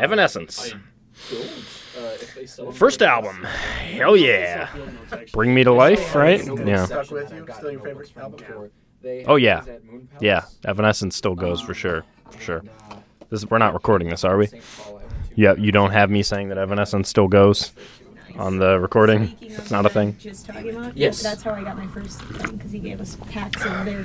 Evanescence. Don't. Uh, if they sell First album. Hell yeah. Bring Me to Life, right? Yeah. Stuck with you? Still your favorite album? Oh yeah. Yeah. Evanescence still goes for sure. For sure. This we're not recording this, are we? Yeah, you don't have me saying that Evanescence still goes on the recording. Speaking It's not a thing. Just talking about. Yes. That's how I got my first thing because he gave us packs of their.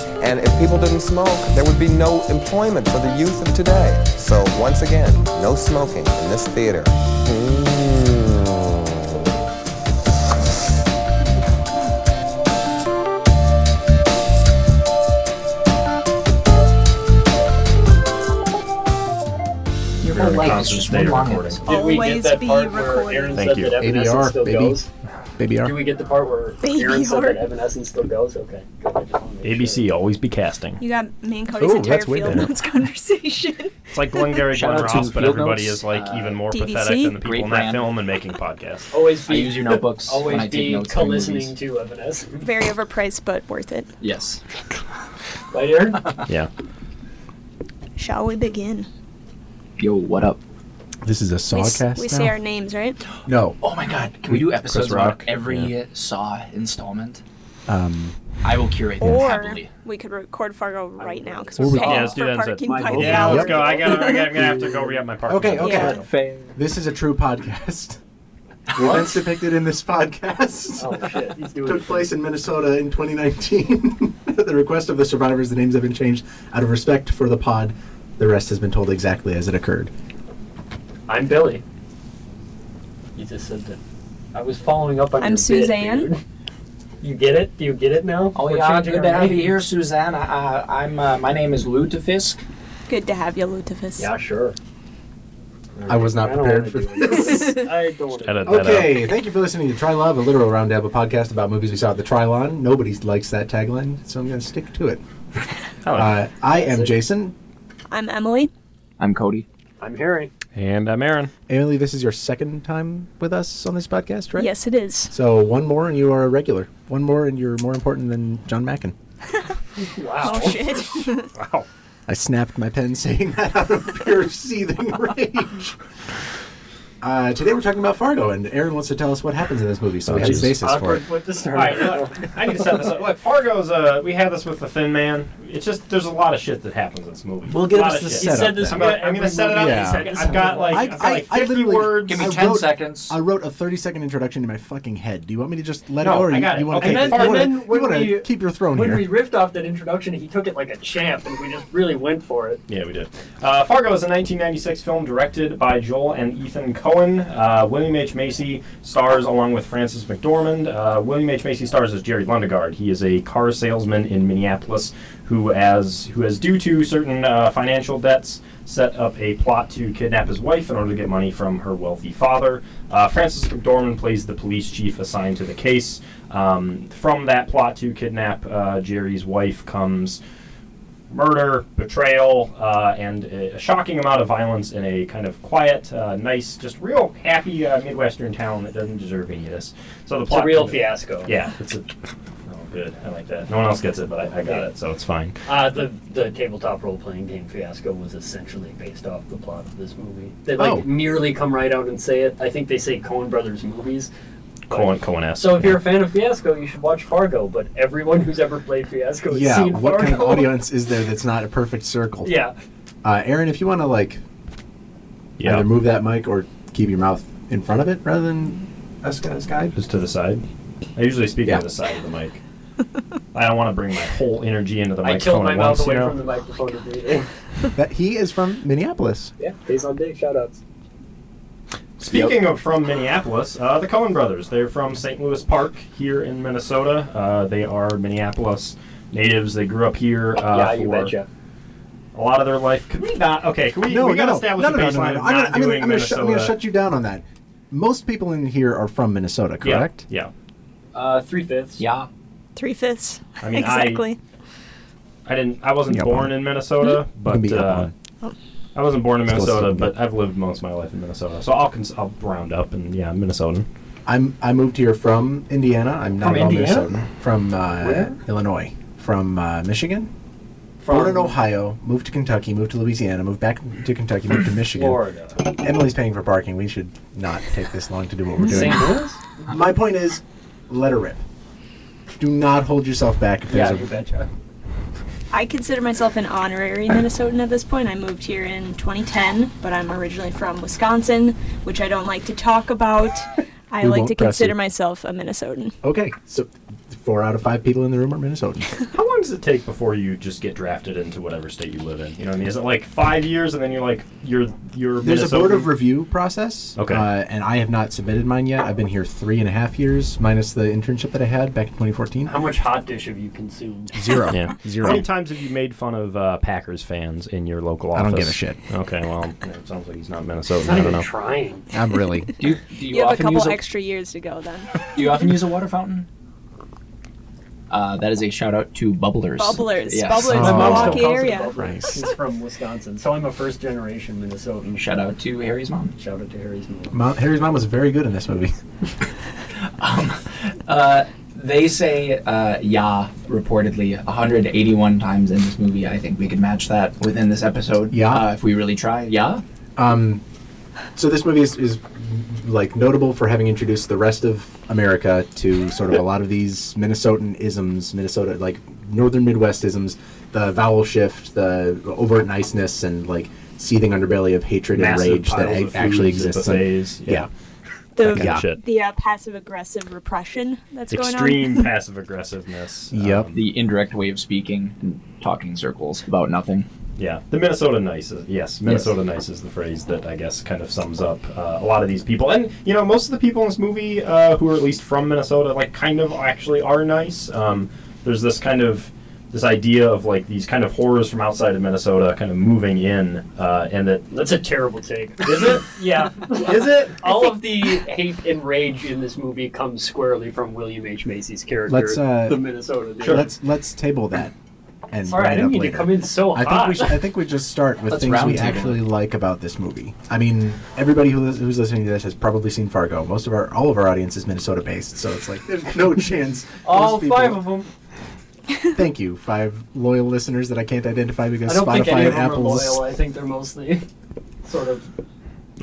And if people didn't smoke, there would be no employment for the youth of today. So once again, no smoking in this theater. Mm. Your We're whole life is just state one long recording. Did we get Always that be part where recorded. Aaron Thank you. ADR, still baby. goes? Baby Do we get the part where Baby Aaron said R. that Evanescence still goes? Okay. Good. I just wanna make ABC sure. always be casting. You got me and Cody's Ooh, entire that's way field better. notes conversation. It's like Glengarry Shout Glen out to Ross, but Field everybody Notes, is like uh, even more DVC? pathetic than the people Great in that brand. film and making podcasts. Always be. I use your notebooks always when I take be notes during listening movies. to Evanescence. Very overpriced, but worth it. Yes. Right, Aaron? Yeah. Shall we begin? Yo, what up? This is a We, s- Sawcast we now? say our names, right? No. Oh my god, can we do episodes Chris Rock, about every Saw installment? Um, I will curate them Or happily. we could record Fargo right now because we're we- paying Yeah, for that parking My by the Yeah, let's go. I gotta, I gotta, I'm gonna have to go re up my parking. Okay, okay. Yeah. this is a true podcast. The events depicted in this podcast Oh shit, he's took place in Minnesota in 2019. At the request of the survivors, the names have been changed out of respect for the pod. The rest has been told exactly as it occurred. I'm Billy. You just said that. I was following up on I'm your bit, Suzanne. dude. You get it? Do you get it now? Oh We're yeah, good our to have name? you here, Suzanne. I, I, I'm. Uh, my name is Lutefisk. Good to have you, Lutefisk. Yeah, sure. I was not I prepared for this. I don't want to. Edit that. Okay, thank you for listening to Try Love, a literal roundtable podcast about movies we saw at the Trylon. Nobody likes that tagline, so I'm going to stick to it. I Uh, I am Jason. I'm Emily. I'm Cody. I'm Harry. It. And I'm Aaron. Emily, this is your second time with us on this podcast, right? Yes, it is. So one more and you are a regular. One more and you're more important than John Mackin. Wow. Oh shit. Wow. I snapped my pen saying that out of pure seething rage. Uh, today we're talking about Fargo, and Aaron wants to tell us what happens in this movie, so Oh, we have Jesus. basis for Awkward it. foot to All start. right, look, I need to set this up. Look, Fargo's. Uh, we had this with the Thin Man. It's just there's a lot of shit that happens in this movie. We'll get us the shit. He setup said this. I'm gonna, about I'm gonna set it up. movie. Yeah. He's I've got like I- I've got like I 50 literally- words. Give me I 10 wrote- seconds. I wrote a 30 second introduction in my fucking head. Do you want me to just let No, it go, or I you, got it. you want Okay, to and and then when wanna keep your throne When here? we riffed off that introduction, he took it like a champ, and we just really went for it. Yeah, we did. Uh, Fargo is a 1996 film directed by Joel and Ethan Coen. Uh, William H. Macy stars along with Frances McDormand. Uh, William H. Macy stars as Jerry Lundegaard. He is a car salesman in Minneapolis who, as who has due to certain uh, financial debts, set up a plot to kidnap his wife in order to get money from her wealthy father. Uh, Frances McDormand plays the police chief assigned to the case. Um, from that plot to kidnap uh, Jerry's wife comes murder, betrayal, uh, and a shocking amount of violence in a kind of quiet, uh, nice, just real happy uh, Midwestern town that doesn't deserve any of this. So the It's a real fiasco. Yeah, it's a. Good. I like that. No one else gets it, but I, I got it, so it's fine. Uh, the the tabletop role playing game fiasco was essentially based off the plot of this movie. They like Oh. merely come right out and say it. I think they say Coen Brothers movies. Cohen, Cohen S. So if you're a fan of Fiasco, you should watch Fargo. But everyone who's ever played Fiasco has yeah, seen what Fargo. kind of audience is there that's not a perfect circle? Yeah, Uh, Aaron, if you want to like yeah, either move that mic or keep your mouth in front of it rather than us guys guide. just to the side. I usually speak Yeah. to the side of the mic. I don't want to bring my whole energy into the I microphone killed my at mouth once, you know? from the microphone to breathe in. That he is from Minneapolis. yeah, days on day. Shout outs. Speaking of from Minneapolis, uh, the Coen brothers. They're from St. Louis Park here in Minnesota. Uh, they are Minneapolis natives. They grew up here. Uh, yeah, for, you betcha. a lot of their life. Could we not? Okay, can we? No, we no, gotta no, establish no, a no, no, baseline no, of no. I'm not gonna, I'm gonna, doing I'm gonna, shut, I'm gonna shut you down on that. Most people in here are from Minnesota, Yeah, correct? Yeah. Uh, three fifths. Yeah. Three fifths. I mean, exactly. I didn't. I wasn't Yep. born in Minnesota, can but uh, on. I wasn't born in Still Minnesota, but. I've lived most of my life in Minnesota. So I'll cons- I'll round up and yeah, I'm Minnesotan. I'm I moved here from Indiana. I'm not From at all Indiana? Minnesotan. From uh, Illinois. From uh, Michigan. From Born in Ohio. Moved to Kentucky. Moved to Louisiana. Moved back to Kentucky. Moved to Michigan. Florida. Emily's paying for parking. We should not take this long to do what we're doing. St. Louis? My point is, let her rip. Do not hold yourself back. If Yeah, there's you a, betcha. I consider myself an honorary Minnesotan at this point. I moved here in 2010, but I'm originally from Wisconsin, which I don't like to talk about. I We like won't to press consider you. myself a Minnesotan. okay, so four out of five people in the room are Minnesotans. How long does it take before you just get drafted into whatever state you live in? You know what I mean? Is it like five years and then you're like you're you're There's a board of review process. Okay. Uh, and I have not submitted mine yet. I've been here three and a half years, minus the internship that I had back in 2014. How much hot dish have you consumed? Zero. Yeah. Zero. How many times have you made fun of uh, Packers fans in your local office? I don't give a shit. Okay, well, it sounds like he's not Minnesotan. He's I don't even know. trying. I'm really. Do you, do you, You have a couple use a, extra years to go then. Do you often use a water fountain? Uh, that is a shout out to Bubblers. Bubblers. Yes. Bubblers, Oh. My mom still Milwaukee area. Bubblers. Nice. He's from Wisconsin, so I'm a first generation Minnesotan. Shout out to Harry's mom. Shout out to Harry's mom. Mom, Harry's mom was very good in this movie. Um, uh, they say uh, "yeah" reportedly 181 times in this movie. I think we could match that within this episode. Yeah. uh, if we really try. Yeah. Um, so this movie is, is like notable for having introduced the rest of America to sort of a lot of these Minnesotan isms, Minnesota like northern Midwest isms, the vowel shift, the overt niceness, and like seething underbelly of hatred Massive and rage that piles a- of actually foods and exists. in- buffets. yeah. The, That kind of shit. the uh, passive aggressive repression that's going on. Extreme passive aggressiveness. Yep. Um, The indirect way of speaking and talking circles about nothing. Yeah, the Minnesota nice. Is, yes, Minnesota nice is the phrase that I guess kind of sums up uh, a lot of these people. And you know, most of the people in this movie uh, who are at least from Minnesota, like, kind of actually are nice. Um, there's this kind of this idea of like these kind of horrors from outside of Minnesota, kind of moving in, uh, and that That's a terrible take. is it? yeah. Is it? All of the hate and rage in this movie comes squarely from William H. Macy's character, Let's, uh, the Minnesota dude. Let's let's table that and Sorry, I it didn't up mean later. to come in so I hot. think we should, I think we just start with Let's things we table actually like about this movie. I mean, everybody who lis- who's listening to this has probably seen Fargo. Most of our all of our audience is Minnesota based, so it's like there's no chance. All people- five of them. Thank you, five loyal listeners that I can't identify because I don't think Spotify any and of them Apple's. are loyal. I think they're mostly sort of.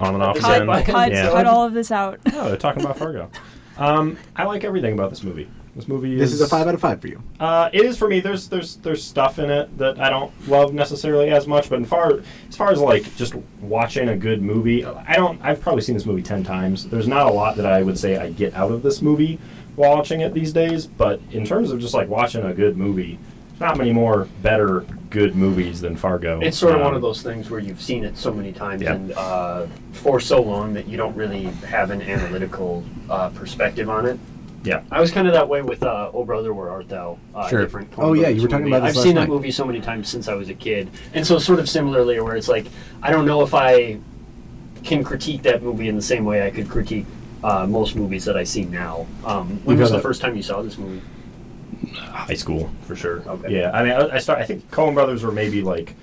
On and off Cut, again. cut, Cut, yeah. cut all of this out. Oh, they're talking about Fargo. Um, I like everything about this movie. This movie This is a five out of five for you. Uh, it is for me. There's there's there's stuff in it that I don't love necessarily as much, but in far as far as like just watching a good movie, I don't. I've probably seen this movie ten times. There's not a lot that I would say I get out of this movie while watching it these days. But in terms of just like watching a good movie, there's not many more better good movies than Fargo. It's sort of one Um, of those things where you've seen it so many times Yeah. and uh, for so long that you don't really have an analytical uh, perspective on it. Yeah. I was kind of that way with uh, "Oh Brother, Where Art Thou?" Uh, Sure. different Oh, yeah, you were talking movie. about this I've last seen that movie so many times since I was a kid, and so sort of similarly, where it's like I don't know if I can critique that movie in the same way I could critique uh, most movies that I see now. Um, when was the a- first time you saw this movie? high school for sure. Okay. Yeah, I mean, I, I start. I think Coen Brothers were maybe like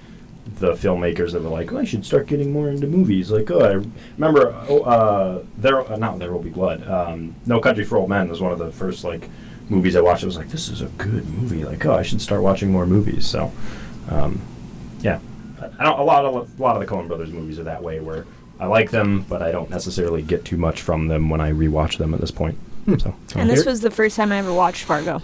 the filmmakers that were like, oh, I should start getting more into movies. Like, oh, I remember, oh, uh, there, uh, not There Will Be Blood. Um, no Country for Old Men was one of the first like movies I watched. I was like, this is a good movie. Like, oh, I should start watching more movies. So, um, yeah, a lot of a lot of the Coen Brothers movies are that way where. I like them, but I don't necessarily get too much from them when I rewatch them at this point. So, And this was the first time I ever watched Fargo.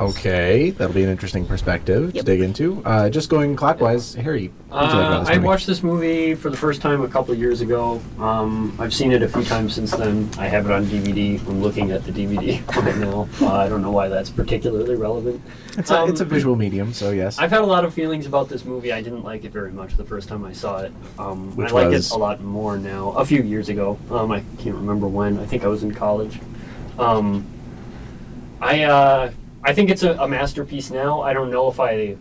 Okay, that'll be an interesting perspective to dig into. Uh, just going clockwise, Harry. What did you like Uh, about this I watched this movie for the first time a couple of years ago. Um, I've seen it a few times since then. I have it on DVD. I'm looking at the DVD right now. Uh, I don't know why that's particularly relevant. It's a, Um, it's a visual medium, so yes. I've had a lot of feelings about this movie. I didn't like it very much the first time I saw it. Um, Which I like was? it a lot more now. A few years ago. Um, I can't remember when. I think I was in college. Um, I uh, I think it's a, a masterpiece now. I don't know if I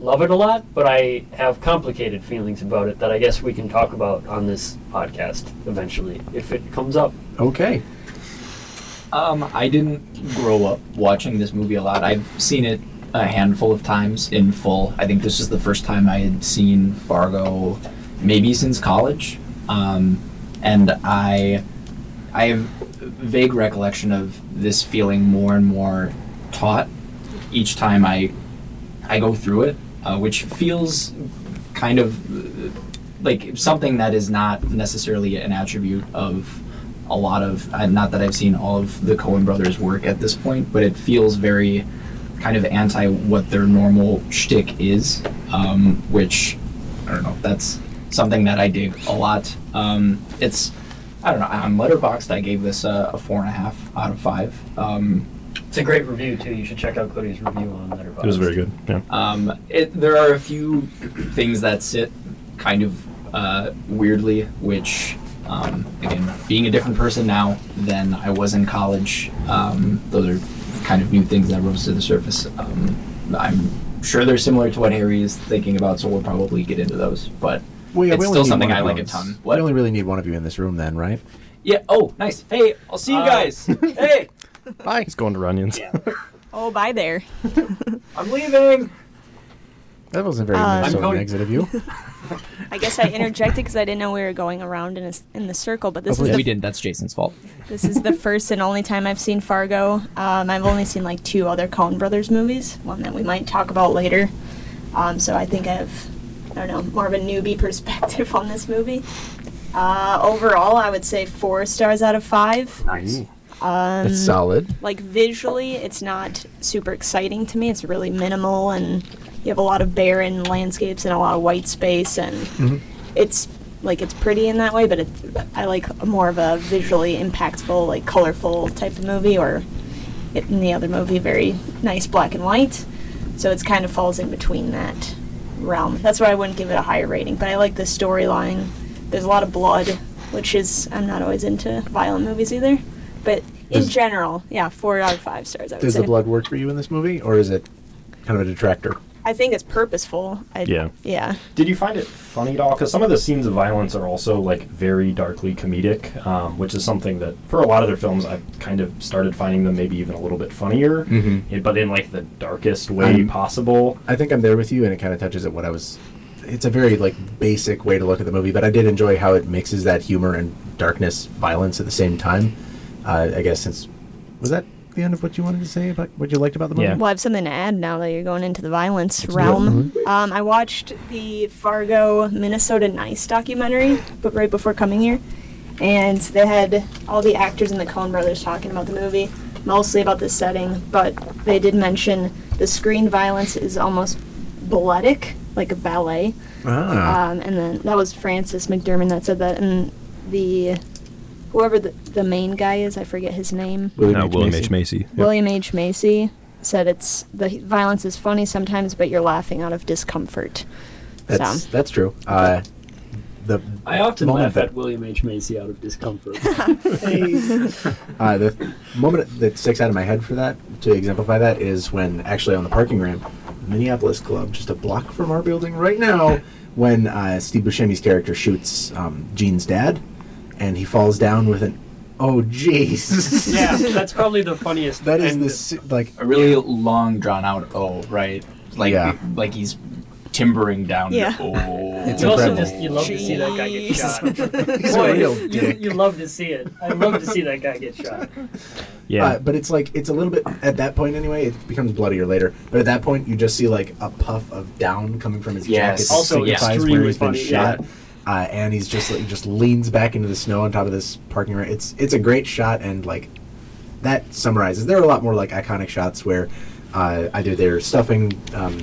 love it a lot, but I have complicated feelings about it that I guess we can talk about on this podcast eventually if it comes up. Okay. Um, I didn't grow up watching this movie a lot. I've seen it a handful of times in full. I think this is the first time I had seen Fargo, maybe since college. Um, and I, I have vague recollection of this feeling more and more taut each time I, I go through it, uh, which feels kind of uh, like something that is not necessarily an attribute of a lot of uh, not that I've seen all of the Coen brothers work at this point, but it feels very kind of anti what their normal shtick is, um, which I don't know. That's something that I dig a lot. Um, it's I don't know. On Letterboxd, I gave this a, a four and a half out of five. Um, It's a great review too. You should check out Cody's review on Letterboxd. It was very good. Yeah. um, it, there are a few things that sit kind of uh, weirdly, which, um, again, being a different person now than I was in college, um, those are kind of new things that rose to the surface. Um, I'm sure they're similar to what Harry is thinking about, so we'll probably get into those. But Well, yeah, it's we only still something I like a ton. What? We only really need one of you in this room, then, right? yeah. Oh, nice. Hey, I'll see you Uh, guys. hey, Bye. He's going to Runyons. Oh, bye there. I'm leaving. That wasn't very Um, I'm Minnesotan Cody. exit of you. I guess I interjected because I didn't know we were going around in a s in the circle. But this Oh, is yeah. the we didn't. That's Jason's fault. This is the first and only time I've seen Fargo. Um, I've only seen like two other Coen Brothers movies, one that we might talk about later. Um, so I think I have, I don't know, more of a newbie perspective on this movie. Uh, overall, I would say four stars out of five. Nice. Um, It's solid. like visually, it's not super exciting to me. It's really minimal, and you have a lot of barren landscapes and a lot of white space, and it's like it's pretty in that way. But it, I like more of a visually impactful, like colorful type of movie, or it, in the other movie, very nice black and white. So it's kind of falls in between that realm. That's why I wouldn't give it a higher rating. But I like the storyline. There's a lot of blood, which is I'm not always into violent movies either. But in general, yeah, four out of five stars. I would Does say. the blood work for you in this movie, or is it kind of a detractor? I think it's purposeful. I, Yeah. Yeah. Did you find it funny at all? Because some of the scenes of violence are also like very darkly comedic, um, which is something that for a lot of their films I've kind of started finding them maybe even a little bit funnier, Mhm. eh, but in like the darkest way I'm- possible. I think I'm there with you, and it kind of touches at what I was. It's a very like basic way to look at the movie, but I did enjoy how it mixes that humor and darkness, violence at the same time. Uh, I guess since was that the end of what you wanted to say about what you liked about the movie? Yeah. Well, I have something to add now that you're going into the violence do it. realm. Um, I watched the Fargo Minnesota Nice documentary, but right before coming here, and they had all the actors and the Coen Brothers talking about the movie, mostly about the setting, but they did mention the screen violence is almost balletic, like a ballet. Ah. Um, and then that was Frances McDermott that said that, and the whoever the, the main guy is, I forget his name. William No, H. William Macy. H. Macy. Yep. William H. Macy said it's the violence is funny sometimes, but you're laughing out of discomfort. That's so that's true. Uh, the I often laugh that- at William H. Macy out of discomfort. Uh, the moment that sticks out of my head for that, to exemplify that, is when actually on the parking ramp, Minneapolis Club, just a block from our building right now, when uh, Steve Buscemi's character shoots um, Jean's dad, and he falls down with an, oh jeez. yeah, that's probably the funniest. that is this like a really long drawn out oh right like Yeah. like he's timbering down Yeah. oh It's You also just you love to see that guy get shot. He's a Boy, real you, dick. you love to see it. I love to see that guy get shot. Yeah. Uh, but it's like it's a little bit at that point anyway. It becomes bloodier later, but at that point you just see like a puff of down coming from his Yes. jacket. Also signifies where extremely he's been funny, shot. yeah. Uh, and he's just like just leans back into the snow on top of this parking lot. It's it's a great shot, and like that summarizes. There are a lot more like iconic shots where uh, either they're stuffing um,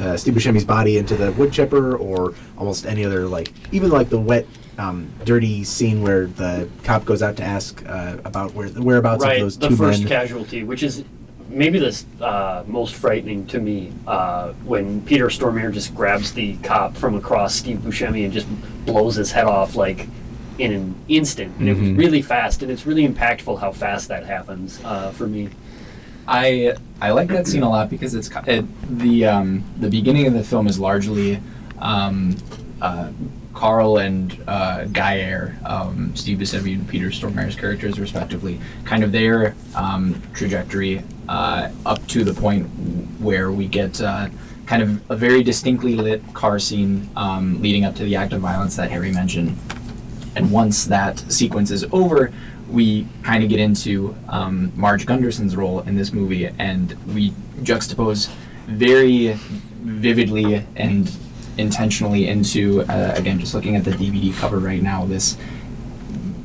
uh, Steve Buscemi's body into the wood chipper, or almost any other like even like the wet. Um, dirty scene where the cop goes out to ask uh, about where the whereabouts right, of those the two first men. casualty, which is maybe the uh, most frightening to me, uh, when Peter Stormare just grabs the cop from across Steve Buscemi and just blows his head off like in an instant, and it was Mhm. really fast, and it's really impactful how fast that happens uh, for me. I I like that scene a lot because it's it, the um, the beginning of the film is largely um, uh, Carl and uh, um, Steve Buscemi and Peter Stormare's characters respectively, kind of their um, trajectory uh, up to the point where we get uh, kind of a very distinctly lit car scene um, leading up to the act of violence that Harry mentioned. And once that sequence is over, we kind of get into um, Marge Gunderson's role in this movie, and we juxtapose very vividly and intentionally into, uh, again, just looking at the DVD cover right now, this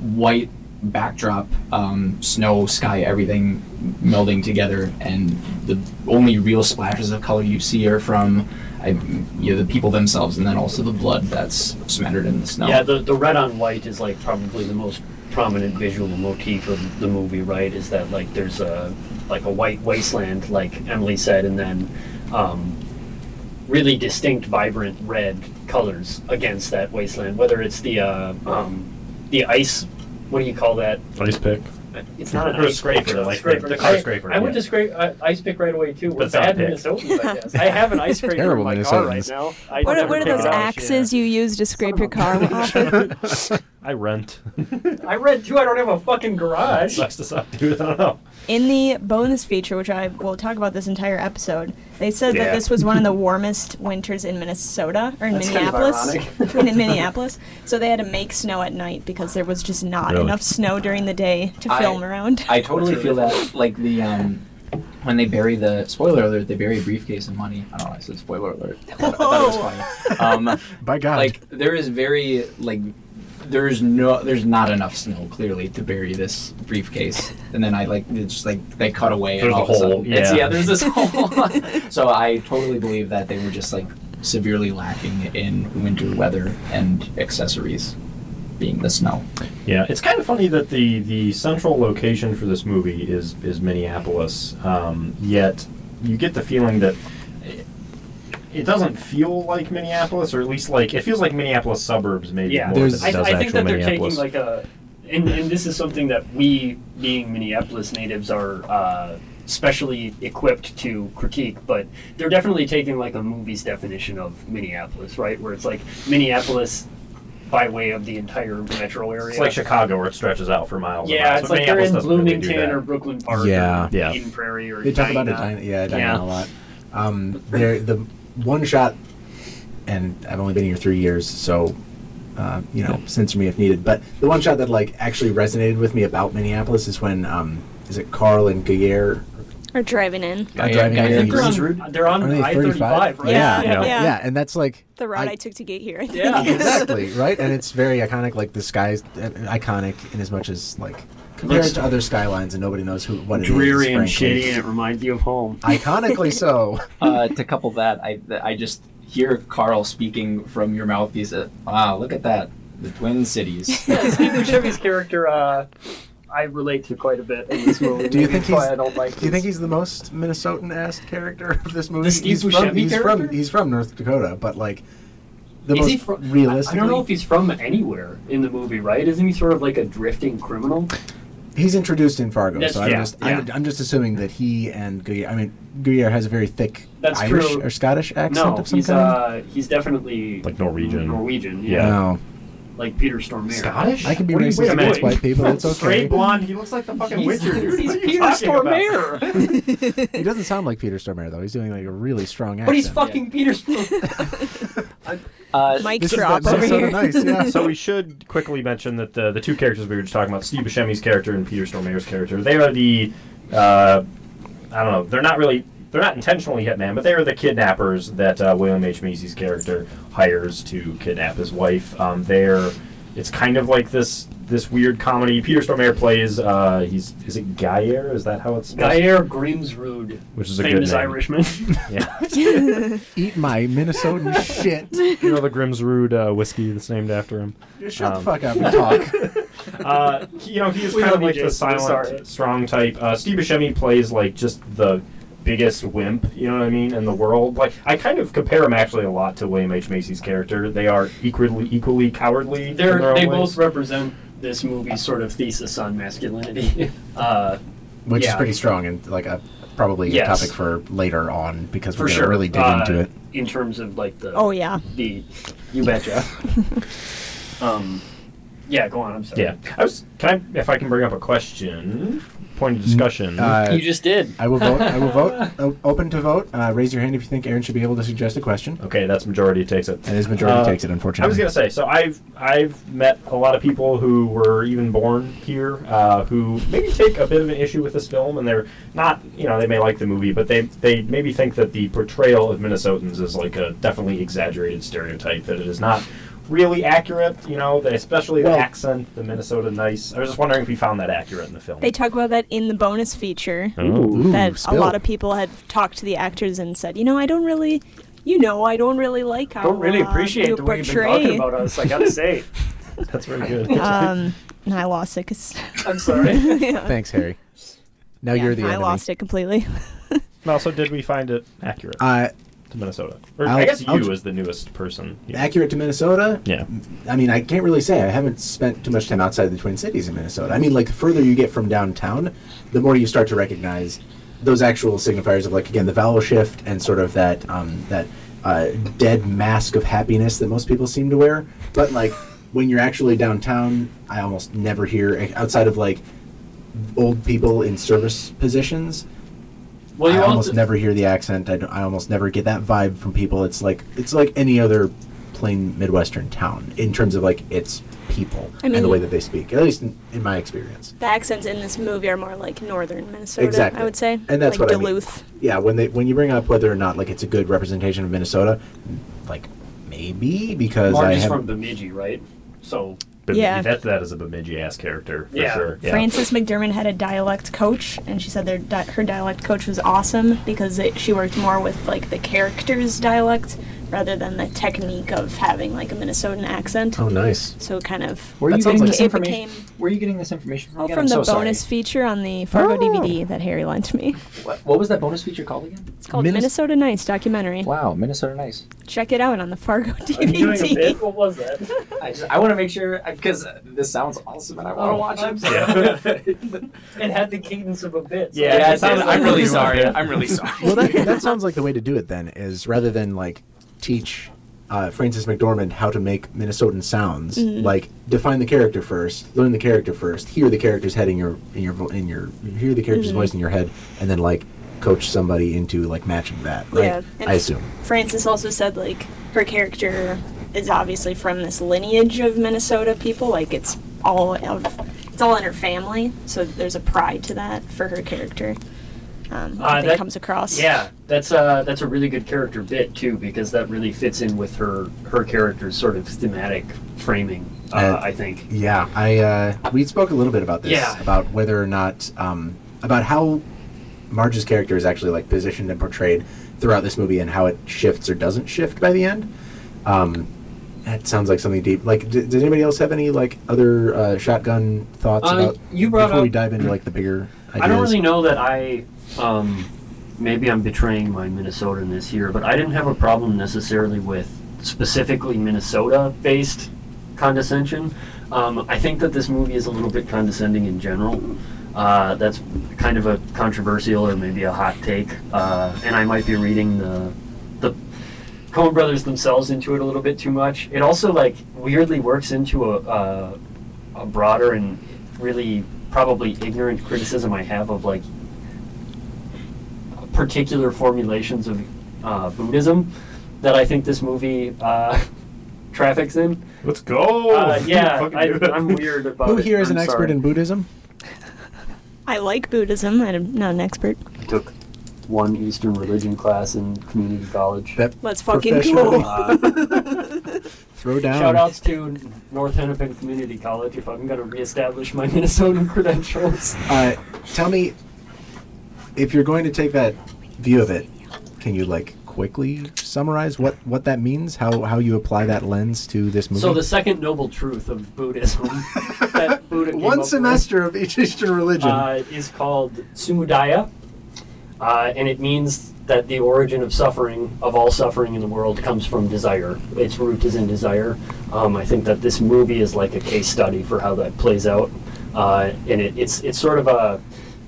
white backdrop, um, snow, sky, everything melding together, and the only real splashes of color you see are from I, you know, the people themselves, and then also the blood that's smattered in the snow. Yeah, the, the red on white is like probably the most prominent visual motif of the movie, right? Is that like there's a like a white wasteland, like Emily said, and then um, really distinct, vibrant red colors against that wasteland. Whether it's the uh, um, the ice, what do you call that? Ice pick. It's not an Or ice scraper, scraper, like scraper. the car I- scraper, I went yeah. to scrape uh, ice pick right away too. We're That's not bad pick. Minnesotans, I guess. I have an ice scraper Terrible in my car right now. I What are, what are those it up. axes you use to scrape your car off of? I rent. I rent too. I don't have a fucking garage. Sucks to suck, dude. I don't know. In the bonus feature, which I will talk about this entire episode, they said Yeah. that this was one of the warmest winters in Minnesota or in That's kind of Minneapolis. in Minneapolis, so they had to make snow at night because there was just not Really? enough snow during the day to I- film around. I totally feel that, like the um, when they bury the spoiler alert, they bury a briefcase of money. I don't know. I said spoiler alert. I thought, I thought it was funny. Um, By God. like there is very like there's no there's not enough snow clearly to bury this briefcase and then i like it's just like they cut away and all a of a sudden- hole, it's- yeah. yeah there's this hole so i totally believe that they were just like severely lacking in winter weather and accessories being the snow Yeah, it's kind of funny that the the central location for this movie is is Minneapolis. Um, yet you get the feeling that it, it doesn't feel like Minneapolis, or at least like it feels like Minneapolis suburbs, maybe Yeah, more There's- than it I, does I think that they're taking like a, and, and this is something that we, being Minneapolis natives, are uh, specially equipped to critique. But they're definitely taking like a movie's definition of Minneapolis, right? Where it's like Minneapolis by way of the entire metro area. it's like Chicago, where it stretches out for miles. and yeah, miles, it's but like they're Minneapolis in doesn't really Bloomington or Brooklyn Park Yeah. or Yeah. Eden Prairie or They talk about it, Edina. Edina, yeah, Edina Yeah. a lot. Um, there, the one shot, and I've only been here three years, so uh, you know, censor me if needed. But the one shot that like actually resonated with me about Minneapolis is when um, is it Carl and Gayer or driving in. are driving Guy- in They're on, route? they're on they I 35? right? Yeah, Yeah. yeah, Yeah. and that's like The route I, I- took to get here. I think. Yeah. exactly right, and it's very iconic. Like the sky's uh, iconic in as much as like compared Looks to other skylines, and nobody knows who what it is. Dreary and frankly. shitty, and it reminds you of home. Iconically so. uh, to couple that i i just hear carl speaking from your mouthpiece. he said wow look at that the twin cities Yeah, Steve Buscemi's character, uh, I relate to quite a bit in this movie. Do you think that's why he's- I don't like? Do you think he's the most Minnesotan-ass character of this movie? The Steve he's from, Buscemi he's character? from he's from North Dakota, but like the Is most he from? realistically, I don't know if he's from anywhere in the movie, right? Isn't he sort of like a drifting criminal? He's introduced in Fargo. That's- so I'm yeah, just I'm, yeah. I'm just assuming that he and Gaear. I mean, Gaear has a very thick That's Irish true. or Scottish accent No, of some he's kind. uh, he's definitely Like Norwegian. Norwegian, Yeah. yeah, no, like Peter Stormare. Scottish? I can be What are you- racist wait a against minute. white people. It's okay. Straight blonde. He looks like the fucking He's, Witcher. dude. he's What are you Peter talking about? Stormare, he doesn't sound like Peter Stormare though. He's doing like a really strong accent. but he's fucking Peter Stormare. uh, Mike This is drop that over Minnesota here. nice, yeah. So we should quickly mention that the the two characters we were just talking about, Steve Buscemi's character and Peter Stormare's character, they are the, uh, I don't know, they're not really, they're not intentionally hitman, but they are the kidnappers that uh, William H Macy's character hires to kidnap his wife. Um, they're, it's kind of like this this weird comedy. Peter Stormare plays, uh, he's is it Gayer? Is that how it's spelled? Gaear Grimsrud, Which is a famous good name. Irishman. Yeah, Eat my Minnesotan shit. you know the Grimsrud uh, whiskey that's named after him. Shut Um, the fuck up and talk. uh, you know, he's kind of like the silent, sorry. strong type. Uh, Steve Buscemi plays like just the biggest wimp, you know what I mean, in the world. Like I kind of compare him actually a lot to William H Macy's character. They are equally equally cowardly. They're, their they own ways. both represent this movie's sort of thesis on masculinity. uh, Which is pretty strong and like a probably Yes. a topic for later on because we're gonna sure. really dig Uh, into it. in terms of like the Oh yeah. the you betcha. um, yeah, go on. I'm sorry. Yeah. I was. Can I, if I can bring up a question, point of discussion. Uh, you just did. I will vote. I will vote. O- open to vote. Uh, raise your hand if you think Aaron should be able to suggest a question. okay, that's majority takes it. And his majority Uh, takes it, Unfortunately, I was gonna say, so I've I've met a lot of people who were even born here, uh, who maybe take a bit of an issue with this film, and they're not, you know, they may like the movie, but they they maybe think that the portrayal of Minnesotans is like a definitely exaggerated stereotype, that it is not really accurate, you know, that especially the Well- accent, the Minnesota nice. I was just wondering if you found that accurate in the film. They talk about that in the bonus feature. Ooh. that a lot of people had talked to the actors and said, you know, I don't really, you know, I don't really like how Don't really uh, appreciate you the way you've been talking about us. I gotta say. That's very good. Um, and I lost it because I'm sorry. Thanks, Harry. Now you're the I enemy. lost it completely. Now, so did we find it accurate Uh, to Minnesota? Or I'll- I guess I'll you as the newest person. accurate to Minnesota. Yeah. I mean, I can't really say. I haven't spent too much time outside the Twin Cities in Minnesota. I mean, like the further you get from downtown, the more you start to recognize those actual signifiers of like again the vowel shift and sort of that um, that uh, dead mask of happiness that most people seem to wear. But like when you're actually downtown, I almost never hear outside of like old people in service positions. Well, you I almost also never hear the accent. I, I almost never get that vibe from people. It's like it's like any other plain Midwestern town in terms of like its people I and the way that they speak. At least in, in my experience. the accents in this movie are more like northern Minnesota, Exactly. I would say. And that's like what I mean. Duluth. Yeah, when they when you bring up whether or not like it's a good representation of Minnesota, like maybe because I Marty's have from Bemidji, right? So Bemidji, Yeah. That, that is a Bemidji ass character, for Yeah. sure. Yeah. Frances McDermott had a dialect coach, and she said their di- her dialect coach was awesome because it, she worked more with like the character's dialect rather than the technique of having like a Minnesotan accent. oh nice. So it kind of Where are you getting this it information? became Where are you getting this information from? oh, again? from I'm the so bonus sorry. feature on the Fargo Oh. DVD that Harry lent me. What, what was that bonus feature called again? It's called Minnes- Minnesota Nice documentary. Wow, Minnesota Nice. Check it out on the Fargo Are you doing a DVD. bit? What was that? I just I want to make sure because this sounds awesome and I want to Oh, watch I'm it. sorry. it had the cadence of a bit. so- Yeah, Yeah, it it sounds like I'm really sorry. I'm really sorry. Well, that that sounds like the way to do it then is rather than like teach uh, Frances McDormand how to make Minnesotan sounds, like define the character first, learn the character first, hear the character's head in your in your vo- in your hear the character's voice in your head, and then like coach somebody into like matching that. Right? Yeah, and I assume. Frances also said like her character is obviously from this lineage of Minnesota people. Like it's all of it's all in her family, so there's a pride to that for her character. Um, Uh, that- comes across. Yeah, that's uh that's a really good character bit too because that really fits in with her her character's sort of thematic framing. Uh, Uh, I think. Yeah, I uh, we spoke a little bit about this Yeah. about whether or not um, about how Marge's character is actually like positioned and portrayed throughout this movie and how it shifts or doesn't shift by the end. Um, that sounds like something deep. Like, d- does anybody else have any like other uh, shotgun thoughts Uh, about you brought before we dive into like the bigger ideas? I don't really know that I. Um, maybe I'm betraying my Minnesotanness here, but I didn't have a problem necessarily with specifically Minnesota-based condescension. Um, I think that this movie is a little bit condescending in general. Uh, that's kind of a controversial or maybe a hot take, uh, and I might be reading the the Coen Brothers themselves into it a little bit too much. It also like weirdly works into a, a, a broader and really probably ignorant criticism I have of like particular formulations of uh, Buddhism that I think this movie uh, traffics in. Let's go. Uh, yeah, I, I'm weird about Who it. here is I'm an expert in Buddhism? I like Buddhism. I'm not an expert. I took one Eastern religion class in community college. That Let's fucking professionally- go. Uh, Throw down. shout outs to North Hennepin Community College if I'm going to reestablish my Minnesota credentials. Uh, tell me, if you're going to take that view of it, can you like quickly summarize what what that means? How how you apply that lens to this movie? So the second noble truth of Buddhism that Buddha one with- semester of each Eastern religion. uh, is called Samudaya, uh, and it means that the origin of suffering, of all suffering in the world, comes from desire. Its root is in desire. Um, I think that this movie is like a case study for how that plays out, uh, and it, it's it's sort of a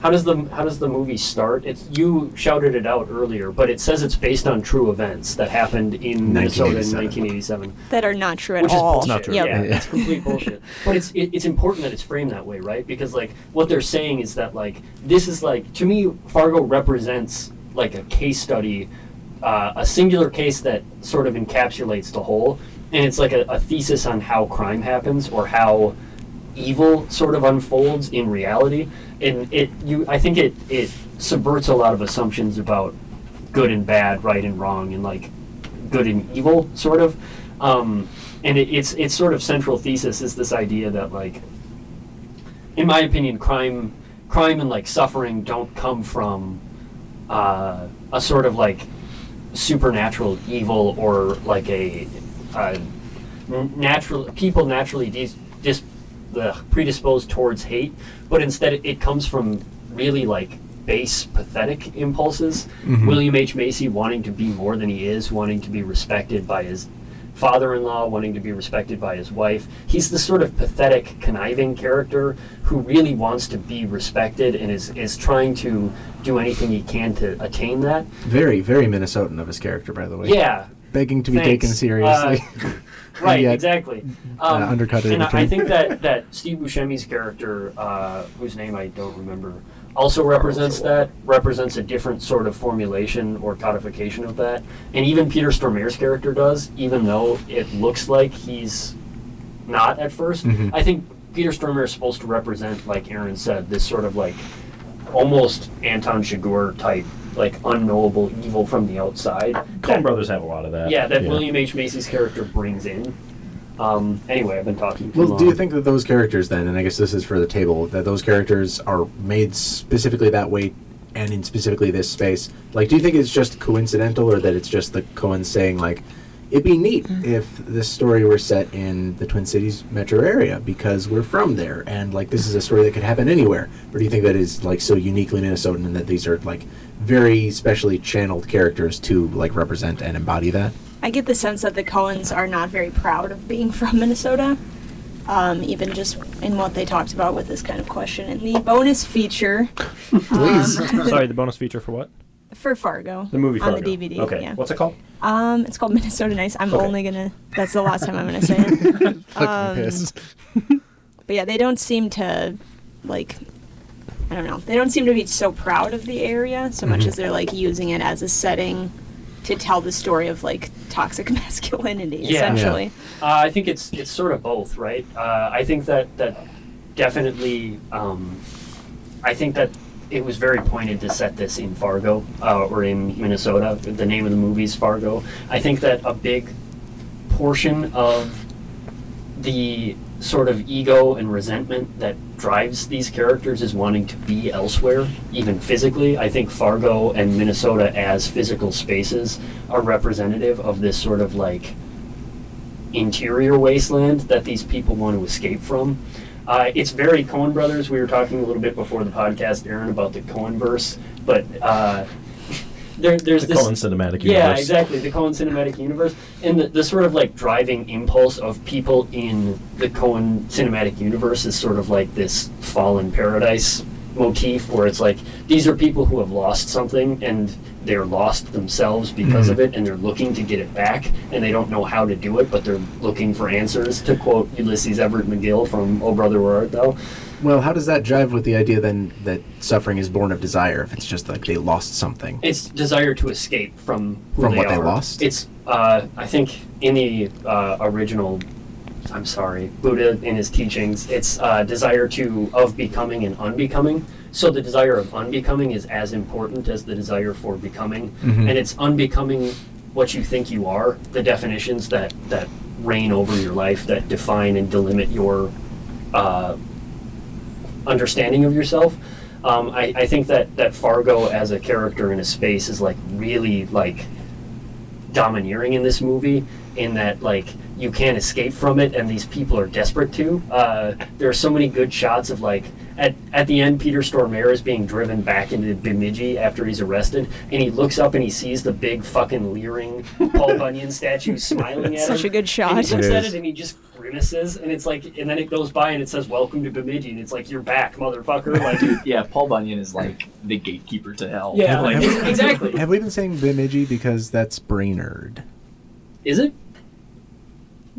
how does the how does the movie start? It's you shouted it out earlier, but it says it's based on true events that happened in Minnesota in 1987. 1987. that are not true at Which is all. bullshit. not true. Yep. Yeah, Yeah. it's complete bullshit. But it's it, it's important that it's framed that way, right? Because like what they're saying is that like this is like to me Fargo represents like a case study, uh, a singular case that sort of encapsulates the whole, and it's like a, a thesis on how crime happens or how evil sort of unfolds in reality. And it you I think it it subverts a lot of assumptions about good and bad, right and wrong, and like good and evil, sort of. Um, and it, it's its sort of central thesis is this idea that like, in my opinion, crime, crime and like suffering don't come from uh, a sort of like supernatural evil or like a n- natural people naturally dis, dis, uh, predisposed towards hate, but instead it, it comes from really like base pathetic impulses. William H Macy wanting to be more than he is, wanting to be respected by his father-in-law, wanting to be respected by his wife. He's the sort of pathetic, conniving character who really wants to be respected and is is trying to do anything he can to attain that. Very, very Minnesotan of his character, by the way. Yeah, Begging to be Thanks. taken seriously. Right, yet, exactly. uh, Um, undercut it and every I, I think that, that Steve Buscemi's character, uh, whose name I don't remember, also represents that, represents a different sort of formulation or codification of that. And even Peter Stormare's character does, even though it looks like he's not at 1st Mhm. I think Peter Stormare is supposed to represent, like Aaron said, this sort of like almost Anton Chigurh type, like unknowable evil from the outside. Coen Brothers have a lot of that. yeah, that William H. Macy's character brings in. Um, anyway, I've been talking too Well, long. do you think that those characters then, and I guess this is for the table, that those characters are made specifically that way and in specifically this space? Like, do you think it's just coincidental or that it's just the Coen saying, like, it'd be neat if this story were set in the Twin Cities metro area because we're from there and, like, this is a story that could happen anywhere? Or do you think that is, like, so uniquely Minnesotan and that these are, like, very specially channeled characters to, like, represent and embody that? I get the sense that the Coens are not very proud of being from Minnesota. Um, even just in what they talked about with this kind of question And the bonus feature Please. Sorry, the bonus feature for what? for Fargo. The movie on the DVD. Okay. Yeah. What's it called? Um, it's called Minnesota Nice. I'm Okay. only gonna. That's the last time I'm gonna say it. Fucking Um, pissed. But yeah, they don't seem to like. I don't know. They don't seem to be so proud of the area so much Mhm. as they're like using it as a setting to tell the story of like toxic masculinity, Yeah. essentially. Uh, I think it's it's sort of both, right? Uh, I think that that definitely. Um, I think that it was very pointed to set this in Fargo uh, or in Minnesota. The name of the movie is Fargo. I think that a big portion of the sort of ego and resentment that drives these characters is wanting to be elsewhere, even physically. I think Fargo and Minnesota as physical spaces are representative of this sort of like interior wasteland that these people want to escape from. Uh, it's very Coen Brothers. We were talking a little bit before the podcast, Aaron, about the Coen verse, but uh, there, there's The this Coen cinematic universe. yeah, exactly. The Coen cinematic universe and the, the sort of like driving impulse of people in the Coen cinematic universe is sort of like this fallen paradise motif where it's like these are people who have lost something and they're lost themselves because Mhm. of it and they're looking to get it back and they don't know how to do it but they're looking for answers to quote Ulysses Everett McGill from Oh Brother Where Art Thou Well, how does that jive with the idea then that suffering is born of desire if it's just like they lost something? It's desire to escape from From they what they lost? It's uh, I think in the uh, original, I'm sorry, Buddha in his teachings, it's uh, desire to of becoming and unbecoming. So the desire of unbecoming is as important as the desire for becoming, Mhm. and it's unbecoming what you think you are. The definitions that that reign over your life that define and delimit your uh, understanding of yourself. Um, I, I think that, that Fargo as a character in a space is like really like domineering in this movie in that like you can't escape from it and these people are desperate to. Uh, there are so many good shots of like at, at the end Peter Stormare is being driven back into Bemidji after he's arrested and he looks up and he sees the big fucking leering Paul Bunyan statue smiling at him. Such a good And shot. he looks It at it and he just grimaces, and it's like, and then it goes by and it says "Welcome to Bemidji," and it's like, "You're back, motherfucker!" Like, Yeah, Paul Bunyan is like the gatekeeper to hell. yeah, like, like, exactly. Have we been saying Bemidji because that's Brainerd? Is it?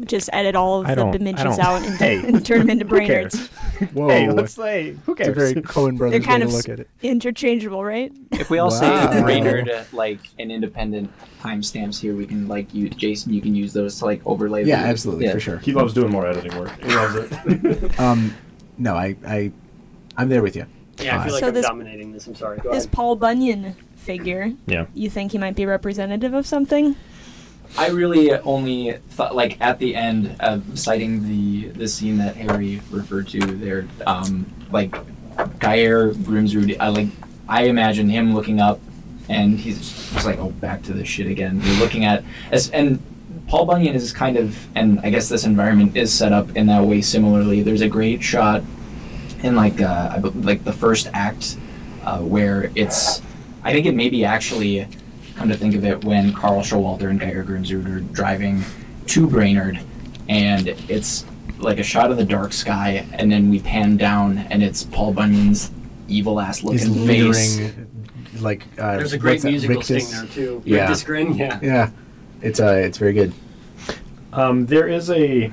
Just edit all of I the don't- Bemidjis out and, Hey, and turn them into Who cares? Brainerds. Whoa, Hey, let's say who it's a cares? very Coen They're Brothers way kind to of look at it. interchangeable, right? if we all Wow. say Brainerd at like an independent timestamps here, we can like you, Jason. You can use those to like overlay. Yeah, the- absolutely, yeah. for sure. he loves doing more editing work. He loves it. Um, no, I, I, I'm there with you. Yeah, I feel like So I'm this- dominating this. I'm sorry. Go This ahead. Paul Bunyan figure, yeah. you think he might be representative of something? I really only thought like at the end of citing the the scene that Harry referred to there, um, like Gaear Grimsrud. I like I imagine him looking up, and he's just like, oh, back to this shit again. You're looking at as and. Paul Bunyan is kind of, and I guess this environment is set up in that way similarly. There's a great shot in like uh, like the first act uh, where it's, I think it may be actually come to think of it, when Carl Showalter and Gaear Grimsrud are driving to Brainerd, and it's like a shot of the dark sky, and then we pan down, and it's Paul Bunyan's evil ass He's looking face. leering, like uh, There's a great musical Rictus? sting there too. Yeah. Rictus grin. Yeah. Yeah, it's uh, it's very good. Um, there is a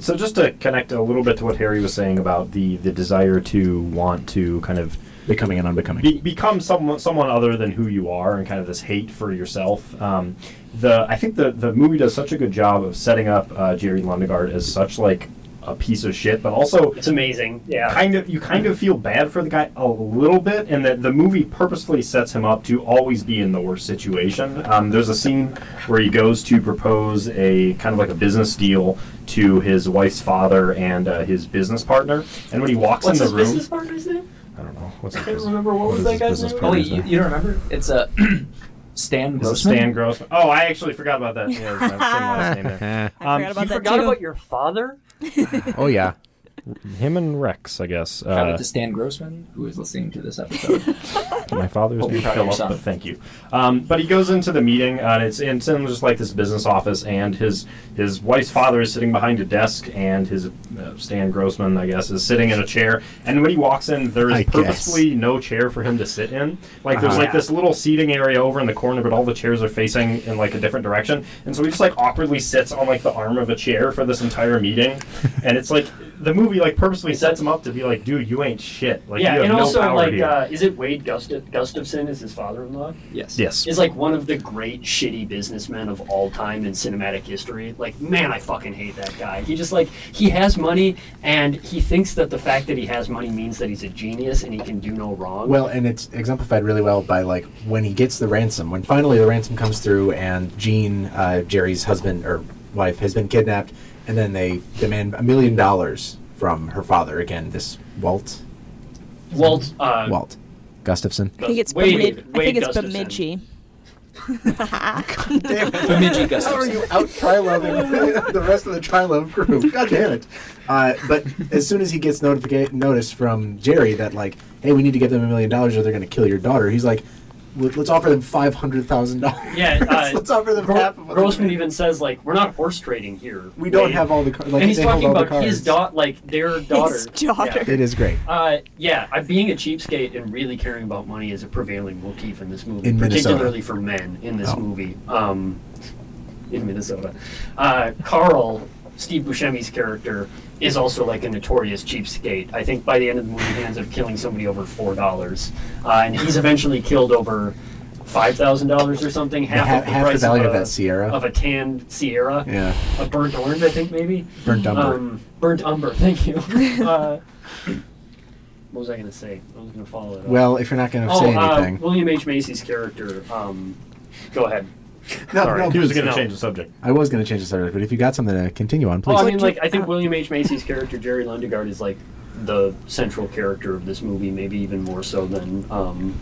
so just to connect a little bit to what Harry was saying about the the desire to want to kind of Becoming and unbecoming. be, become someone someone other than who you are and kind of this hate for yourself. Um, the I think the the movie does such a good job of setting up uh, Jerry Lundegaard as such like a piece of shit, but also It's amazing. Yeah. kind of you kind of feel bad for the guy a little bit, and that the movie purposefully sets him up to always be in the worst situation. Um, there's a scene where he goes to propose a kind of like a business deal to his wife's father and uh, his business partner, and when he walks What's in his the room, business partner's name? I don't know what's I his can't business- remember what, was that guy's name. Oh, wait, you, you don't remember? It's a Stan Is Grossman. Stan Grossman. Oh, I actually forgot about that. Yeah, there's my same last name there. I Um, forgot about You that forgot too. about your father? Oh yeah, Him and Rex, I guess. Shout Uh, out to Stan Grossman, who is listening to this episode. my father's Hope name you're Philip, but thank you. Um, but he goes into the meeting, uh, and it's and it's in just like this business office, and his his wife's father is sitting behind a desk, and his uh, Stan Grossman, I guess, is sitting in a chair. And when he walks in, there is I is guess. purposefully no chair for him to sit in. Like there's Uh-huh. like this little seating area over in the corner, but all the chairs are facing in like a different direction, and so he just like awkwardly sits on like the arm of a chair for this entire meeting, and it's like the movie like purposely sets him up to be like, dude, you ain't shit. Like yeah, you have and no also power like, here. uh, is it Wade Gustaf- Gustafson? Is his father-in-law? yes. yes. Is like one of the great shitty businessmen of all time in cinematic history. Like, man, I fucking hate that guy. He just like he has money, and he thinks that the fact that he has money means that he's a genius and he can do no wrong. Well, and it's exemplified really well by like when he gets the ransom. When finally the ransom comes through, and Jean, uh, Jerry's husband or wife, has been kidnapped, and then they demand a million dollars from her father. Again, this Walt, Walt, uh, Walt, Gustafson. I think it's Wade- Bemid- I Wade think it's Gustafson. Bemidji. Bemidji Gustafson. How are you out triloving the rest of the trilove crew? God damn it! Uh, but as soon as he gets notification notice from Jerry that like, hey, we need to give them a million dollars or they're going to kill your daughter, he's like, "Let- let's offer them five hundred thousand dollars. Yeah, uh, let's offer them Gro- half of Grossman even says like, "We're not horse trading here." We don't have all the cards. Like, and he's they talking about his cards. daughter, like their daughter. His daughter. It is great. Uh, yeah, uh, being a cheapskate and really caring about money is a prevailing motif in this movie, In Minnesota. particularly for men in this Oh. movie. Um, in Minnesota, uh, Carl, Steve Buscemi's character, is also like a notorious cheapskate. I think by the end of the movie, he ends up killing somebody over four dollars, uh, and he's eventually killed over five thousand dollars or something, half, half- of the half the value of, of that Sierra. of a tanned Sierra, Yeah, a burnt orange, I think maybe. burnt umber. Um, burnt umber. Thank you. uh, what was I going to say? I was going to follow it. up. well, if you're not going to oh, say uh, anything, William H Macy's character. Um, go ahead. No, Sorry, no, he was going to no. change the subject. I was going to change the subject, but if you got something to continue on, please. Well, I mean, like I think William H Macy's character Jerry Lundegaard is like the central character of this movie, maybe even more so than um,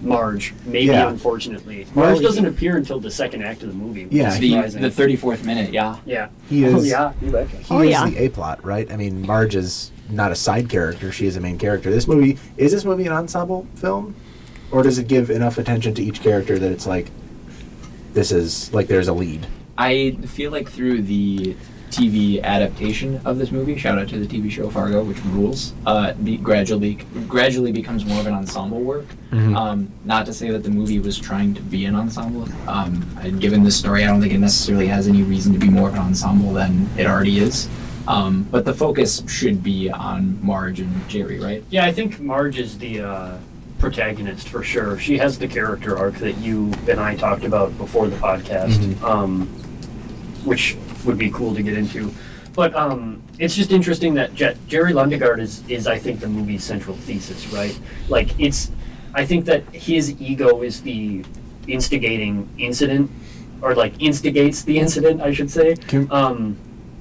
Marge. Maybe Yeah. unfortunately, Marge he- doesn't appear until the second act of the movie. which Yeah, is the, 34th minute, yeah. yeah. He Oh is- yeah, you betcha. he Oh, is yeah. the A plot, right? I mean, Marge is not a side character; she is a main character. This movie is this movie an ensemble film, or does it give enough attention to each character that it's like this is like there's a lead? I feel like through the TV adaptation of this movie. Shout out to the TV show Fargo, which rules. Uh, be, gradually, gradually becomes more of an ensemble work. Um, not to say that the movie was trying to be an ensemble. Um, given this story, I don't think it necessarily has any reason to be more of an ensemble than it already is. Um, but the focus should be on Marge and Jerry, right? Yeah, I think Marge is the uh, protagonist for sure. She has the character arc that you and I talked about before the podcast, um, which would be cool to get into. But um, it's just interesting that Je- Jerry Lundegaard is, is, I think, the movie's central thesis, right? Like, it's, I think that his ego is the instigating incident, or like instigates the incident, I should say. Can- Um,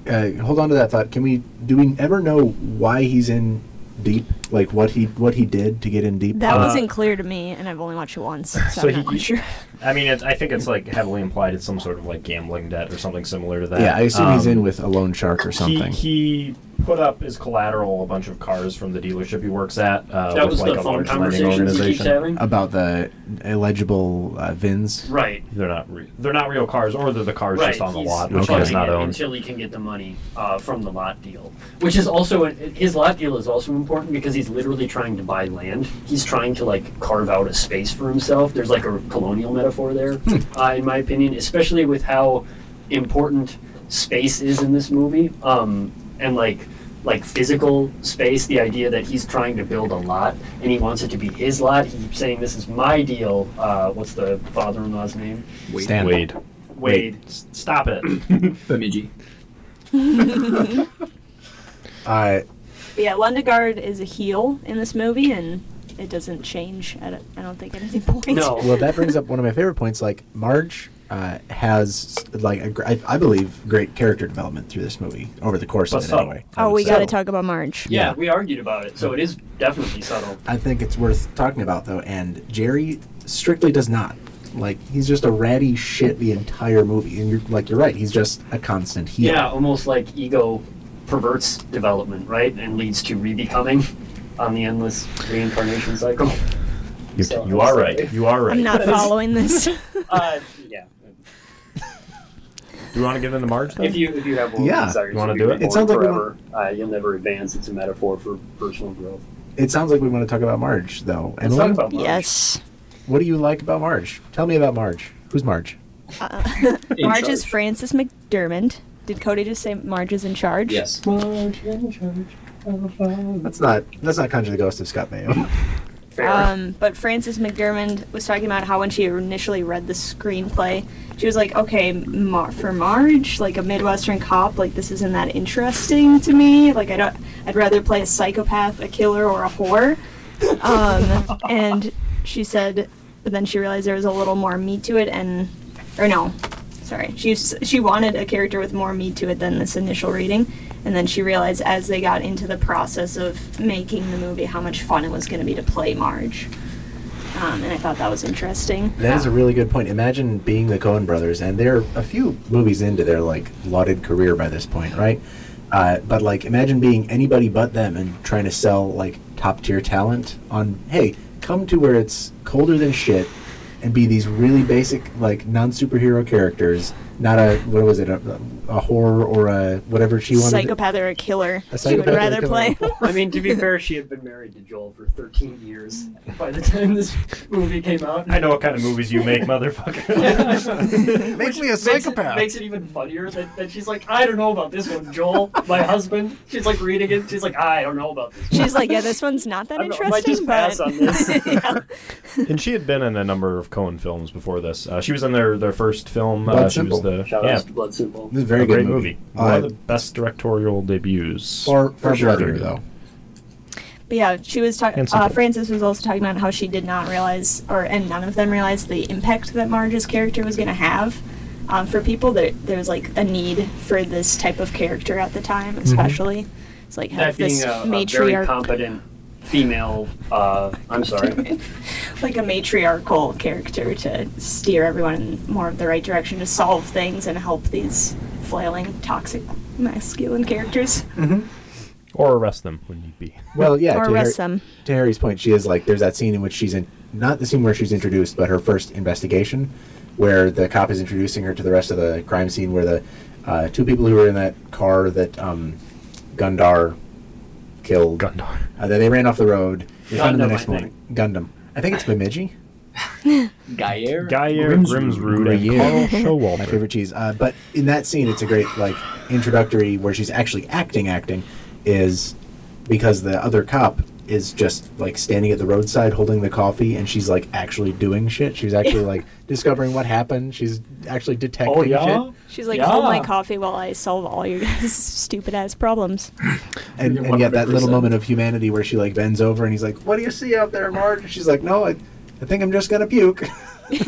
uh, hold on to that thought. Can we? Do we ever know why he's in deep? Like what he what he did to get in deep? That Uh, wasn't clear to me, and I've only watched it once, so, So I'm he- not sure. I mean, it's, I think it's like heavily implied it's some sort of like gambling debt or something similar to that. yeah, I assume he's Um, in with a loan shark or something. he put up as collateral a bunch of cars from the dealership he works at. Uh, that with was like the a phone large lending conversations he keeps organization. having. about the illegible uh, VINs. Right. They're not re- they're not real cars, or they're the cars Right, just on the he's lot, which Okay. he does not it own. until he can get the money uh, from the lot deal. Which is also his lot deal is also important because he's literally trying to buy land. He's trying to like carve out a space for himself. There's like a colonial metaphor there, uh, in my opinion, especially with how important space is in this movie, um, and like like physical space. The idea that he's trying to build a lot and he wants it to be his lot. He keeps saying, "This is my deal." Uh, what's the father-in-law's name? Stan. Wade, Wade. S- stop it. Bemidji. Uh, But yeah, Lundegaard is a heel in this movie, and it doesn't change at, a, I don't think, at any point. No. well, that brings up one of my favorite points. Like Marge uh, has like a, gr- I, I believe great character development through this movie over the course But of it. subtle. Anyway, Oh, we got to talk about Marge. Yeah, Yeah. we argued about it, so it is definitely subtle. I think it's worth talking about though, and Jerry strictly does not. Like he's just a ratty shit the entire movie, and you're like you're right. He's just a constant heel. Yeah, almost like ego perverts development, right, and leads to rebecoming on the endless reincarnation cycle. You, So- you are right. You are right. I'm not following this. Uh, yeah. Do you want to get into Marge? Then? If you if you have one Yeah. desires You wanna do it? It sounds like we forever, uh, you'll never advance. It's a metaphor for personal growth. It sounds like we want to talk about Marge though. Let's Emily, talk about Marge. yes. what do you like about Marge? Tell me about Marge. Who's Marge? Uh, In Marge is charge. Frances McDormand. Did Cody just say Marge is in charge? Yes. Marge in charge. That's not that's not Conjure the Ghost of Scott Mayo. Um, but Frances McDormand was talking about how when she initially read the screenplay, she was like, "Okay, Mar- for Marge, like a Midwestern cop, like this isn't that interesting to me. Like I don't, I'd rather play a psychopath, a killer, or a whore." Um, and she said, but then she realized there was a little more meat to it, and or no, sorry, she she wanted a character with more meat to it than this initial reading. And then she realized as they got into the process of making the movie how much fun it was going to be to play Marge. Um, and I thought that was interesting. That is a really good point. Imagine being the Coen brothers, and they're a few movies into their like lauded career by this point, right? Uh, but like, imagine being anybody but them and trying to sell like top tier talent on, hey, come to where it's colder than shit, and be these really basic like non superhero characters, not a what was it, a, a horror or a whatever she wanted. Psychopath or a killer. A She would psychopath or a rather killer. play. I mean, to be fair, she had been married to Joel for 13 years by the time this movie came out. I know what kind of movies you make, motherfucker. Make me a Makes it, makes it even funnier that, that she's like, I don't know about this one, Joel, my husband. She's like reading it. She's like, I don't know about this. one." She's like, yeah, this one's not that I might interesting, just pass but on this. Yeah. and she had been in a number of Coen films before this. Uh, she was in their, their first film. Blood Uh, she was Simple. The Shout yeah, out to Blood Simple. This is a very a good great movie. movie. One Uh, of the best directorial debuts. far far for sure. bloodier though. But yeah, she was talking. And Uh. Frances was also talking about how she did not realize, or and none of them realized the impact that Marge's character was going to have um, for people. That there, was like a need for this type of character at the time, especially. It's like That have being this a, a very competent female. Uh, I'm sorry. like a matriarchal character to steer everyone in more of the right direction to solve things and help these flailing, toxic, masculine characters. or arrest them when need be. Well, yeah. or to arrest Har- them. to Harry's point, she is like there's that scene in which she's in not the scene where she's introduced, but her first investigation, where the cop is introducing her to the rest of the crime scene, where the uh, two people who were in that car that um, Gundar killed. Gundam. Uh, they, they ran off the road. They found them the Gundam, next I morning. Gundam. I think it's Bemidji. Gaear. Gaear, Grimsrud. Grimsrud, and Gruyere. Carl Showalter. my favorite cheese. Uh, but in that scene, it's a great like introductory where she's actually acting, acting, is because the other cop is just like standing at the roadside holding the coffee, and she's like actually doing shit. She's actually like discovering what happened. She's actually detecting Oh yeah. shit, She's like, Yeah. hold my coffee while I solve all your stupid ass problems. and, and yet that little moment of humanity where she like bends over and he's like, "What do you see out there, Marge?" And she's like, "No, I, I think I'm just gonna puke."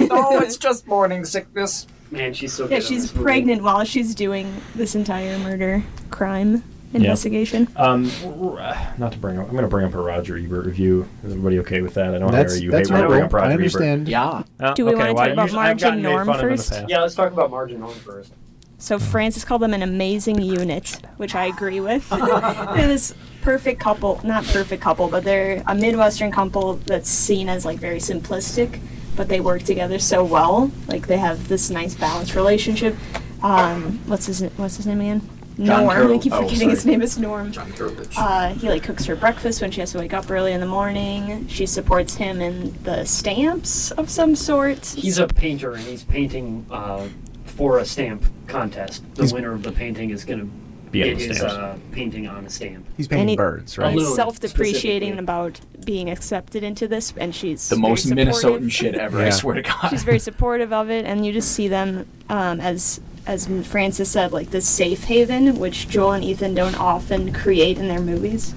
oh, it's just morning sickness. Man, she's so Yeah, good. on she's this movie. pregnant while she's doing this entire murder crime investigation. Um, r- r- not to bring up, I'm going to bring up a Roger Ebert review. Is everybody okay with that? I don't know that's Harry, you that's hate when I bring up Roger I Ebert. understand. Yeah. Uh, Do we okay, wanna well, talk about usually- I've Marge gotten and made Norm fun of in the first? Yeah, let's talk about Marge and Norm first. So Frances called them an amazing unit, which I agree with. they're this perfect couple, not perfect couple, but they're a Midwestern couple that's seen as like very simplistic, but they work together so well. Like they have this nice balanced relationship. Um, what's his What's his name again? John Norm. I Carroll- keep oh, forgetting his sorry. name is Norm. John Kirkovich. Uh, he like cooks her breakfast when she has to wake up early in the morning. She supports him in the stamps of some sort. He's a painter and he's painting uh, for a stamp contest. The He's- winner of the painting is going to Be get able to his stamps. uh, painting on a stamp. He's painting And he- birds, right? Balloon, He's self-depreciating specifically. about being accepted into this, and she's the very most supportive. Minnesotan shit ever. I Yeah. swear to God. She's very supportive of it, and you just see them um, as as Frances said, like this safe haven, which Joel and Ethan don't often create in their movies.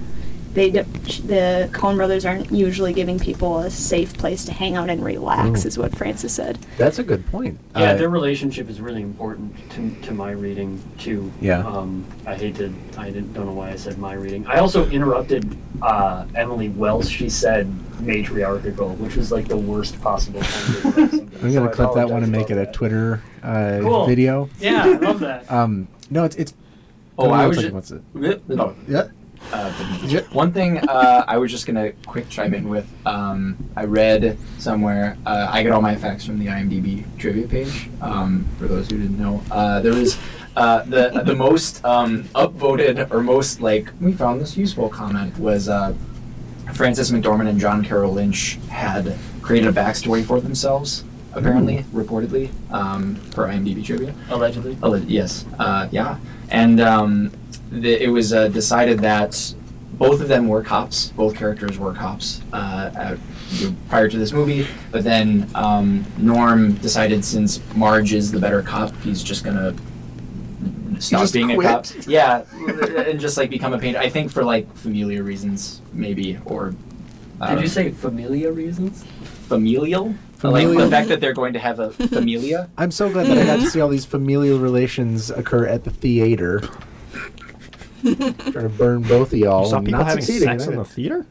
They the Coen brothers aren't usually giving people a safe place to hang out and relax, Mm. is what Frances said. That's a good point. Yeah, Uh, their relationship is really important to, to my reading too. Yeah. Um, I hate to. I didn't, don't know why I said my reading. I also interrupted uh, Emily Wells. She said matriarchal, which was like the worst possible. time to correct something. I'm gonna I clip that one and make it about a that. Twitter uh, Cool. video. Yeah, I love that. Um, no, it's it's. oh, I was second, just. what's it? No. Yeah. Uh, one thing uh, I was just gonna quick chime in with. Um, I read somewhere. Uh, I get all my facts from the IMDb trivia page. Um, for those who didn't know, uh, there was uh, the the most um, upvoted or most like we found this useful comment was uh, Frances McDormand and John Carroll Lynch had created a backstory for themselves. Apparently, reportedly, um, per IMDb trivia. Allegedly. Oh, yes. Uh, yeah. And um, the, it was uh, decided that both of them were cops. Both characters were cops uh, at, you know, prior to this movie. But then um, Norm decided since Marge is the better cop, he's just gonna stop just being quit? a cop. Yeah, and just like become a painter. I think for like familiar reasons, maybe, or I Did you say familiar reasons? familial? Like Familial? the fact that they're going to have a familia. I'm so glad that I got to see all these familial relations occur at the theater. Trying to burn both of y'all. You saw and people not having succeeding sex at in the theater?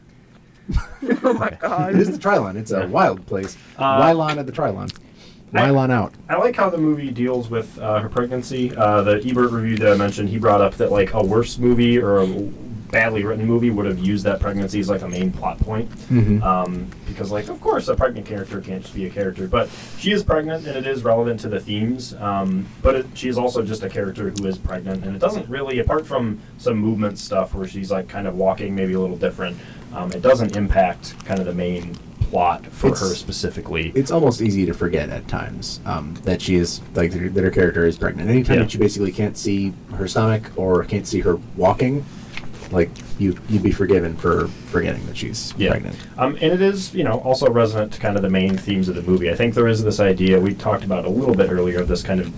oh my god. It is the Trylon. It's a wild place. Uh, Wylon at the Trylon. I- Wylon out. I like how the movie deals with uh, her pregnancy. Uh, the Ebert review that I mentioned, he brought up that like a worse movie or a badly written movie would have used that pregnancy as like a main plot point. Mhm. Um, because like of course a pregnant character can't just be a character, but she is pregnant and it is relevant to the themes. Um, but it, she is also just a character who is pregnant, and it doesn't really, apart from some movement stuff where she's like kind of walking maybe a little different, um, it doesn't impact kind of the main plot for It's- her specifically. It's almost easy to forget at times um, that she is like that her- that her character is pregnant. Anytime Yeah. that you basically can't see her stomach or can't see her walking, like you you'd be forgiven for forgetting that she's Yeah. pregnant. Um, and it is, you know, also resonant to kind of the main themes of the movie. I think there is this idea we talked about a little bit earlier of this kind of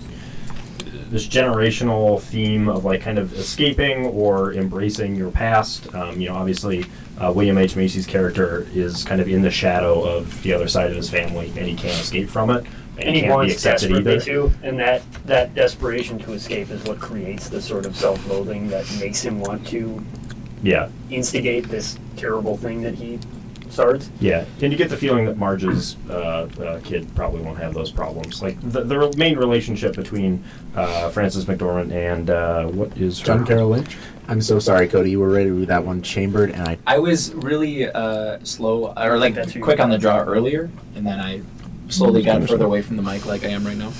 this generational theme of like kind of escaping or embracing your past. Um, you know, obviously uh, William H Macy's character is kind of in the shadow of the other side of his family, and he can't escape from it. And he can't be wants accepted desperately either. to, and that that desperation to escape is what creates the sort of self-loathing that makes him want to Yeah, instigate this terrible thing that he starts. yeah, and you get the feeling that Marge's uh, uh, kid probably won't have those problems. Like the, the re- main relationship between uh, Frances McDormand and uh, what is her John Carroll Lynch. I'm so sorry, Cody. You were ready to with that one chambered, and I I was really uh, slow, or like That's who quick on the draw earlier, and then I slowly got further away from the mic, like I am right now.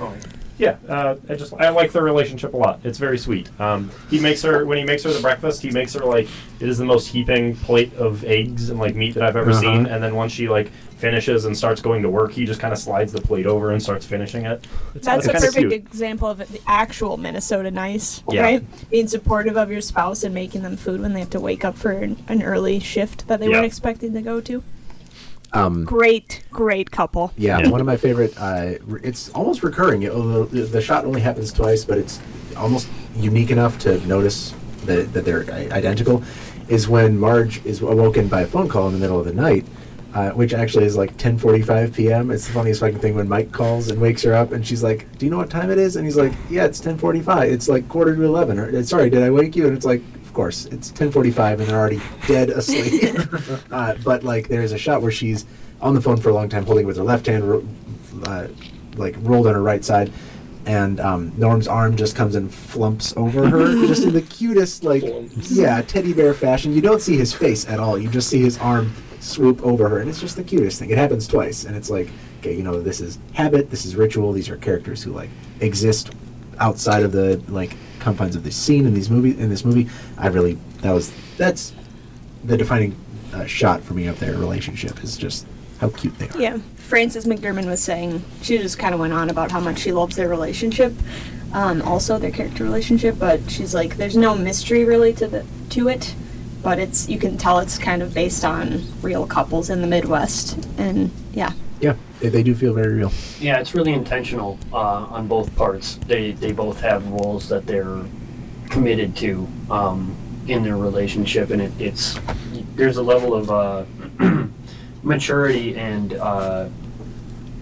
Oh, Yeah, uh, I just I like their relationship a lot. It's very sweet. Um, he makes her when he makes her the breakfast. He makes her like it is the most heaping plate of eggs and like meat that I've ever Uh-huh. seen. And then once she like finishes and starts going to work, he just kind of slides the plate over and starts finishing it. It's, That's a it's kinda perfect cute. example of the actual Minnesota nice, Yeah. right? Being supportive of your spouse and making them food when they have to wake up for an, an early shift that they Yeah. weren't expecting to go to. Um, Great, great couple. Yeah, Yeah. one of my favorite. Uh, it's almost recurring. It- the, the shot only happens twice, but it's almost unique enough to notice that, that they're identical. Is when Marge is awoken by a phone call in the middle of the night, uh, which actually is like 10:45 p.m. It's the funniest fucking thing when Mike calls and wakes her up, and she's like, "Do you know what time it is?" And he's like, "Yeah, it's 10:45. It's like quarter to 11." Or, "Uh, Sorry, did I wake you? And it's like. Of course, it's 10:45 and they're already dead asleep. uh, but like, there's a shot where she's on the phone for a long time, holding it with her left hand, ro- uh, like rolled on her right side, and um, Norm's arm just comes and flumps over her, just in the cutest, like, yeah, teddy bear fashion. You don't see his face at all. You just see his arm swoop over her, and it's just the cutest thing. It happens twice, and it's like, okay, you know, this is habit, this is ritual. These are characters who like exist outside of the like confines of this scene in these movie in this movie. I really that was that's the defining uh, shot for me of their relationship is just how cute they are. Yeah. Frances McDormand was saying, she just kind of went on about how much she loves their relationship, um, also their character relationship, but she's like, there's no mystery really to the to it, but it's you can tell it's kind of based on real couples in the Midwest, and yeah, Yeah, they, they do feel very real. Yeah, it's really intentional uh, on both parts. They they both have roles that they're committed to um, in their relationship, and it, it's there's a level of uh, maturity and uh,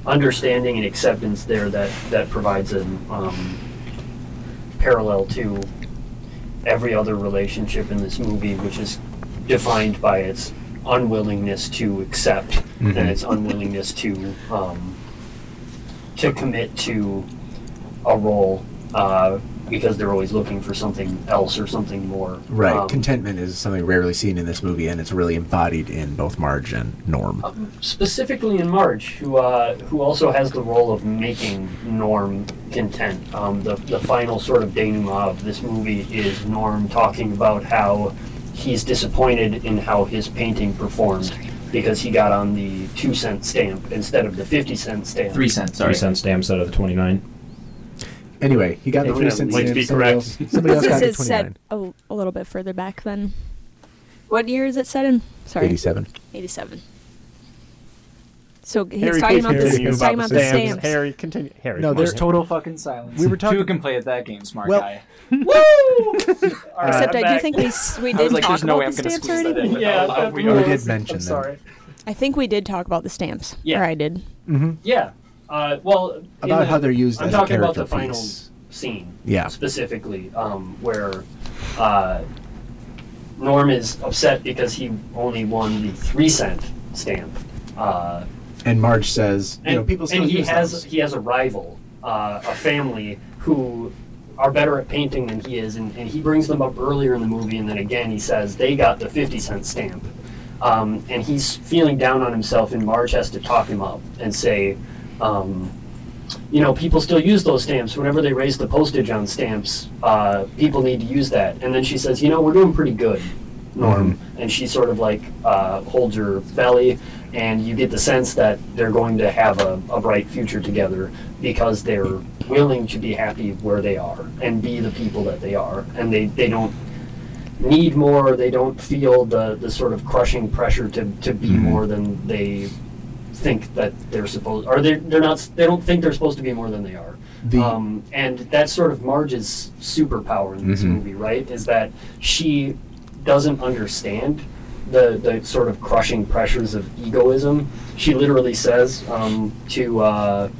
understanding and acceptance there that that provides a um, parallel to every other relationship in this movie, which is defined by its unwillingness to accept Mhm. and its unwillingness to um, to commit to a role uh, because they're always looking for something else or something more. Right. Um, Contentment is something rarely seen in this movie, and it's really embodied in both Marge and Norm. specifically in Marge, who uh, who also has the role of making Norm content. Um, the the final sort of denouement of this movie is Norm talking about how he's disappointed in how his painting performed because he got on the two cent stamp instead of the fifty cent stamp. Three cents. Sorry. Three cent cent stamp set of the twenty nine. Anyway, he got the three cents. might stamp, be somebody correct. Else, somebody else got this the is set 29. a, a little bit further back then. What year is it set in? Sorry, 87. 87. So he's Harry talking keeps about, the, he's talking about the stamps. Harry, continue. Harry, No, there's There's total fucking silence. We were talking- Two can play at that game, smart Well- guy. Except I'm I do back. think we we did like, talk no about the stamps squeeze already. that Yeah, how we We did mention I'm them. sorry. I think we did talk about the stamps. Yeah. Or I did. Yeah. Uh, well, About the- how they're used I'm as a talking about character the final scene. Yeah. Specifically, um, where uh, Norm is upset because he only won the three cent stamp. Uh, And Marge says, you know, people still and he has those. he has a rival, uh, a family who are better at painting than he is, and, and he brings them up earlier in the movie, and then again he says they got the fifty cent stamp, um, and he's feeling down on himself, and Marge has to talk him up and say, um, you know, people still use those stamps. Whenever they raise the postage on stamps, uh, people need to use that. And then she says, you know, we're doing pretty good, Norm. And she sort of like uh, holds her belly, and you get the sense that they're going to have a, a bright future together because they're willing to be happy where they are and be the people that they are. And they, they don't need more, they don't feel the, the sort of crushing pressure to, to be Mhm. more than they think that they're supposed, or they're, they're not, they don't think they're supposed to be more than they are. The- um, and that's sort of Marge's superpower in this Mhm. movie, right? Is that she doesn't understand the, the sort of crushing pressures of egoism. She literally says um, to uh,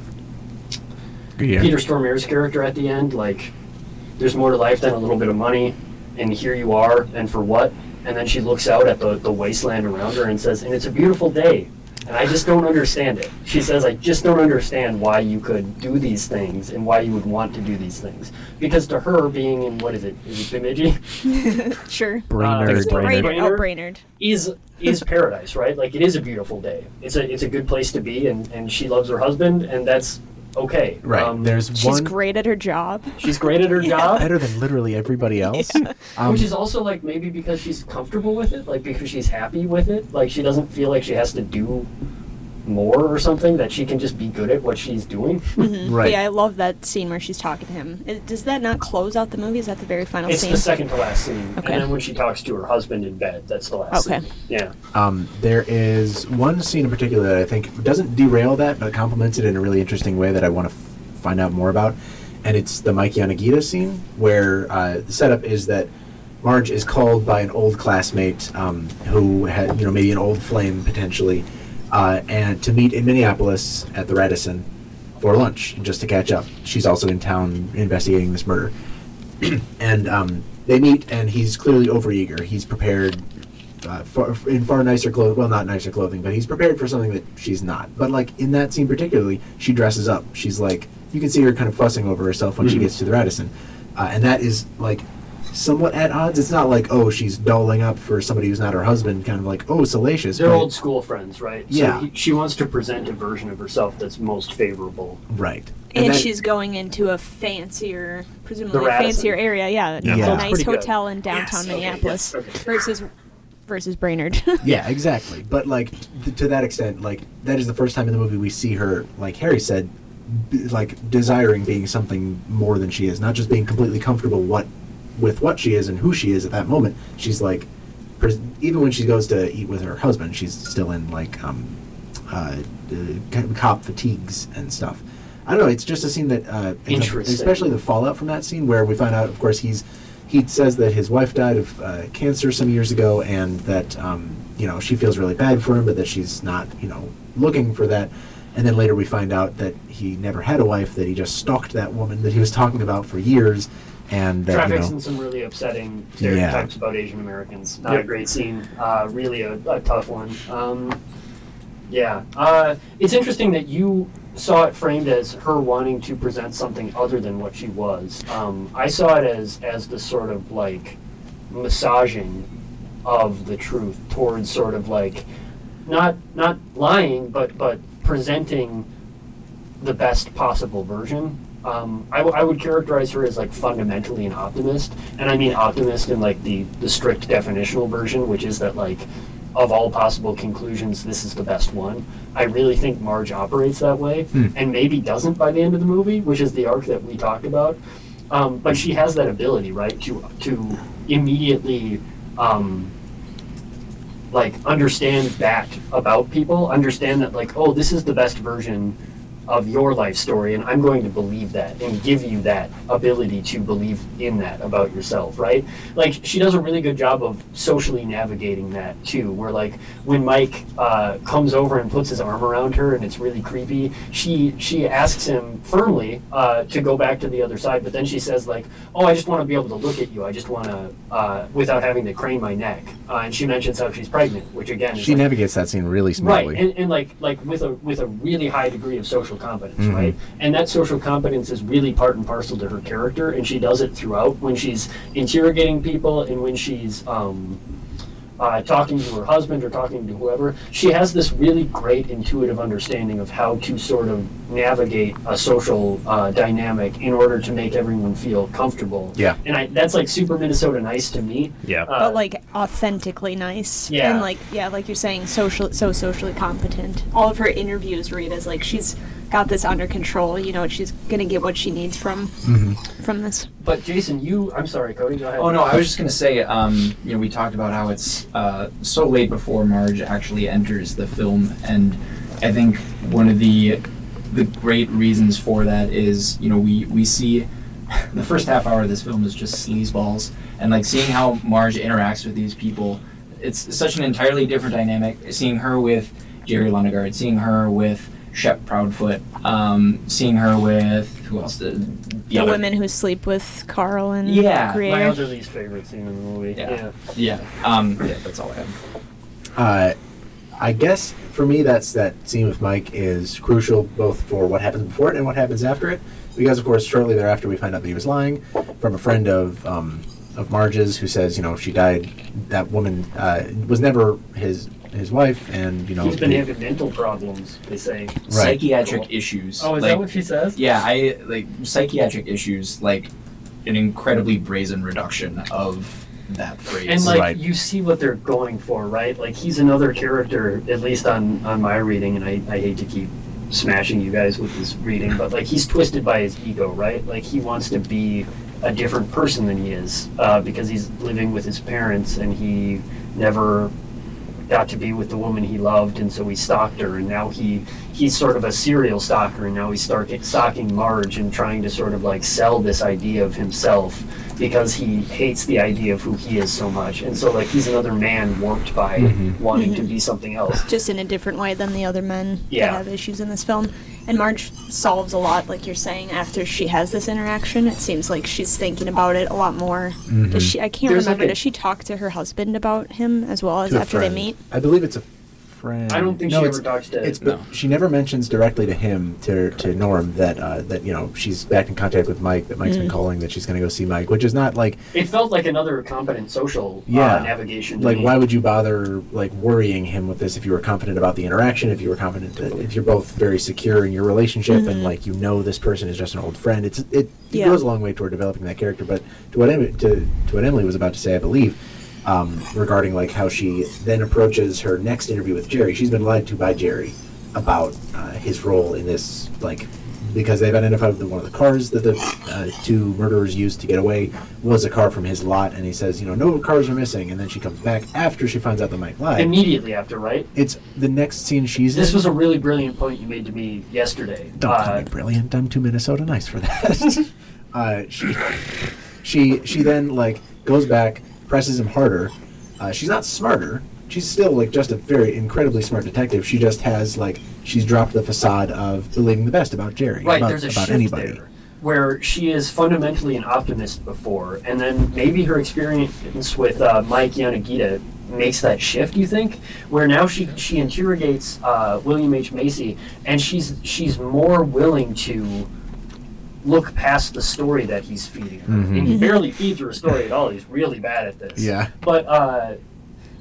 Yeah. Peter Stormare's character at the end, like, there's more to life than a little bit of money, and here you are, and for what? And then she looks out at the, the wasteland around her and says, and it's a beautiful day. And I just don't understand it. She says, I just don't understand why you could do these things and why you would want to do these things. Because to her, being in, what is it? Is it Bemidji? Sure. Brainerd. Uh, Brainerd. Brainerd. Oh, Brainerd. is is paradise, right? Like it is a beautiful day. It's a it's a good place to be, and and she loves her husband, and that's okay. Right. Um, There's She's one great at her job. she's great at her job. better than literally everybody else. Um, Which is also like maybe because she's comfortable with it, like because she's happy with it, like she doesn't feel like she has to do more or something. That she can just be good at what she's doing. But right. yeah, I love that scene where she's talking to him. It- does that not close out the movie? Is that the very final It's scene? the second to last scene, Okay. and then when she talks to her husband in bed, that's the last Okay. scene. Yeah. Um, there is one scene in particular that I think doesn't derail that, but complements it in a really interesting way that I want to f- find out more about. And it's the Mike Yanagita scene, where uh, the setup is that Marge is called by an old classmate um, who had, you know, maybe an old flame potentially, uh, and to meet in Minneapolis at the Radisson for lunch, just to catch up. She's also in town investigating this murder. and um, they meet, and he's clearly overeager. He's prepared uh, far, in far nicer clothing. Well, not nicer clothing, but he's prepared for something that she's not. But like in that scene particularly, she dresses up. She's like, you can see her kind of fussing over herself when she Mhm. gets to the Radisson, uh, and that is like somewhat at odds. It's not like oh she's dolling up for somebody who's not her husband, kind of like oh salacious. They're but- old school friends, right? Yeah. So he, she wants to present a version of herself that's most favorable. right. and that- she's going into a fancier, presumably a fancier area. Yeah, Yeah. a nice pretty good. hotel in downtown Yes, okay, Minneapolis yes, okay. versus versus Brainerd. yeah, exactly. But like th- to that extent, like that is the first time in the movie we see her, like Harry said, b- like desiring being something more than she is, not just being completely comfortable what with what she is and who she is at that moment. She's like, pres- even when she goes to eat with her husband, she's still in like um, uh, uh, cop fatigues and stuff. I don't know. It's just a scene that, uh, especially the fallout from that scene, where we find out, of course, he's he says that his wife died of uh, cancer some years ago, and that um, you know she feels really bad for him, but that she's not you know looking for that. And then later we find out that he never had a wife; that he just stalked that woman that he was talking about for years, and that you Traffics know, in some really upsetting stereotypes about Asian Americans. Not a great scene. Uh, really a, a tough one. Um, yeah. Uh, it's interesting that you saw it framed as her wanting to present something other than what she was. Um, I saw it as as the sort of like massaging of the truth towards sort of like not not lying, but but presenting the best possible version. Um, I, w- I would characterize her as like fundamentally an optimist, and I mean optimist in like the the strict definitional version, which is that like of all possible conclusions, this is the best one. I really think Marge operates that way, Hmm. and maybe doesn't by the end of the movie, which is the arc that we talked about. Um, but she has that ability, right, to to immediately um, like understand that about people understand that like oh this is the best version of your life story and i'm going to believe that and give you that ability to believe in that about yourself right? Like she does a really good job of socially navigating that too where like when mike uh, comes over and puts his arm around her and it's really creepy she she asks him firmly uh, to go back to the other side but then she says like oh i just want to be able to look at you. I just want to uh, without having to crane my neck. Uh, and she mentions how she's pregnant which again is she like, navigates that scene really smoothly. Right, and, and like like with a with a really high degree of social competence, Mhm. right? And that social competence is really part and parcel to her character, and she does it throughout when she's interrogating people and when she's um, uh, talking to her husband or talking to whoever. She has this really great intuitive understanding of how to sort of navigate a social uh, dynamic in order to make everyone feel comfortable. Yeah. and I, that's like super Minnesota nice to me. Yeah. Uh, but like authentically nice. Yeah. And like yeah, like you're saying, social so socially competent. All of her interviews read as like she's got this under control. You know, she's gonna get what she needs from from this. But Jason, you, I'm sorry, Cody, go ahead. Oh no, I was just gonna say, um, you know, we talked about how it's uh, so late before Marge actually enters the film, and I think one of the the great reasons for that is, you know, we we see the first half hour of this film is just sleazeballs, and like seeing how Marge interacts with these people, it's such an entirely different dynamic. Seeing her with Jerry Lundegaard, seeing her with Shep Proudfoot, um, seeing her with who else? The, The other- women who sleep with Carl and Yeah, Greer. My other least favorite scene in the movie. Yeah. Yeah. Yeah. Um, yeah, that's all I have. Uh, I guess for me, that's that scene with Mike is crucial both for what happens before it and what happens after it, because of course, shortly thereafter, we find out that he was lying from a friend of um, of Marge's who says, you know, she died. That woman uh, was never his his wife, and you know He's been they- having mental problems. They say. Right. Psychiatric Cool. issues. Oh, is like, that what she says? Yeah, I like psychiatric issues, like an incredibly brazen reduction of that phrase. And like Right. you see what they're going for, right? Like he's another character, at least on on my reading, and I, I hate to keep smashing you guys with this reading, but like he's twisted by his ego, right? Like he wants to be a different person than he is uh, because he's living with his parents and he never got to be with the woman he loved, and so he stalked her, and now he he's sort of a serial stalker, and now he's start, stalking Marge and trying to sort of like sell this idea of himself because he hates the idea of who he is so much, and so like he's another man warped by Mhm. wanting to be something else. just in a different way than the other men Yeah. that have issues in this film. And Marge solves a lot, like you're saying, after she has this interaction. It seems like she's thinking about it a lot more. Mhm. Does she? I can't There's remember. like a- does she talk to her husband about him as well as to a after they meet? I believe it's a friend. I don't think no, she it's, ever talks to. It's but No. she never mentions directly to him to to Norm that uh, that you know she's back in contact with Mike that Mike's been Mm. calling that she's going to go see Mike, which is not like it felt like another competent social Yeah. uh, navigation. Like me. why would you bother like worrying him with this if you were confident about the interaction if you were confident that if you're both very secure in your relationship and Mhm. like you know this person is just an old friend it's it, it Yeah. goes a long way toward developing that character but to what Emily, to, to what Emily was about to say I believe um, regarding like how she then approaches her next interview with Jerry she's been lied to by Jerry about uh, his role in this like because they've identified that one of the cars that the uh, two murderers used to get away was a car from his lot, and he says, you know, no cars are missing. And then she comes back after she finds out that Mike lied. immediately after, right? it's the next scene she's in This in. was a really brilliant point you made to me yesterday. Don't call Uh, me brilliant. I'm too Minnesota nice for that. uh, she, she, she then like goes back, presses him harder. Uh, she's not smarter. She's still like just a very incredibly smart detective. She just has like she's dropped the facade of believing the best about Jerry, Right, about, there's a about shift anybody. there where she is fundamentally an optimist before, and then maybe her experience with uh, Mike Yanagita makes that shift. You think, where now she she interrogates uh, William H Macy, and she's she's more willing to look past the story that he's feeding her, Mhm. and he Mhm. barely feeds her a story at all. He's really bad at this. Yeah. but. Uh,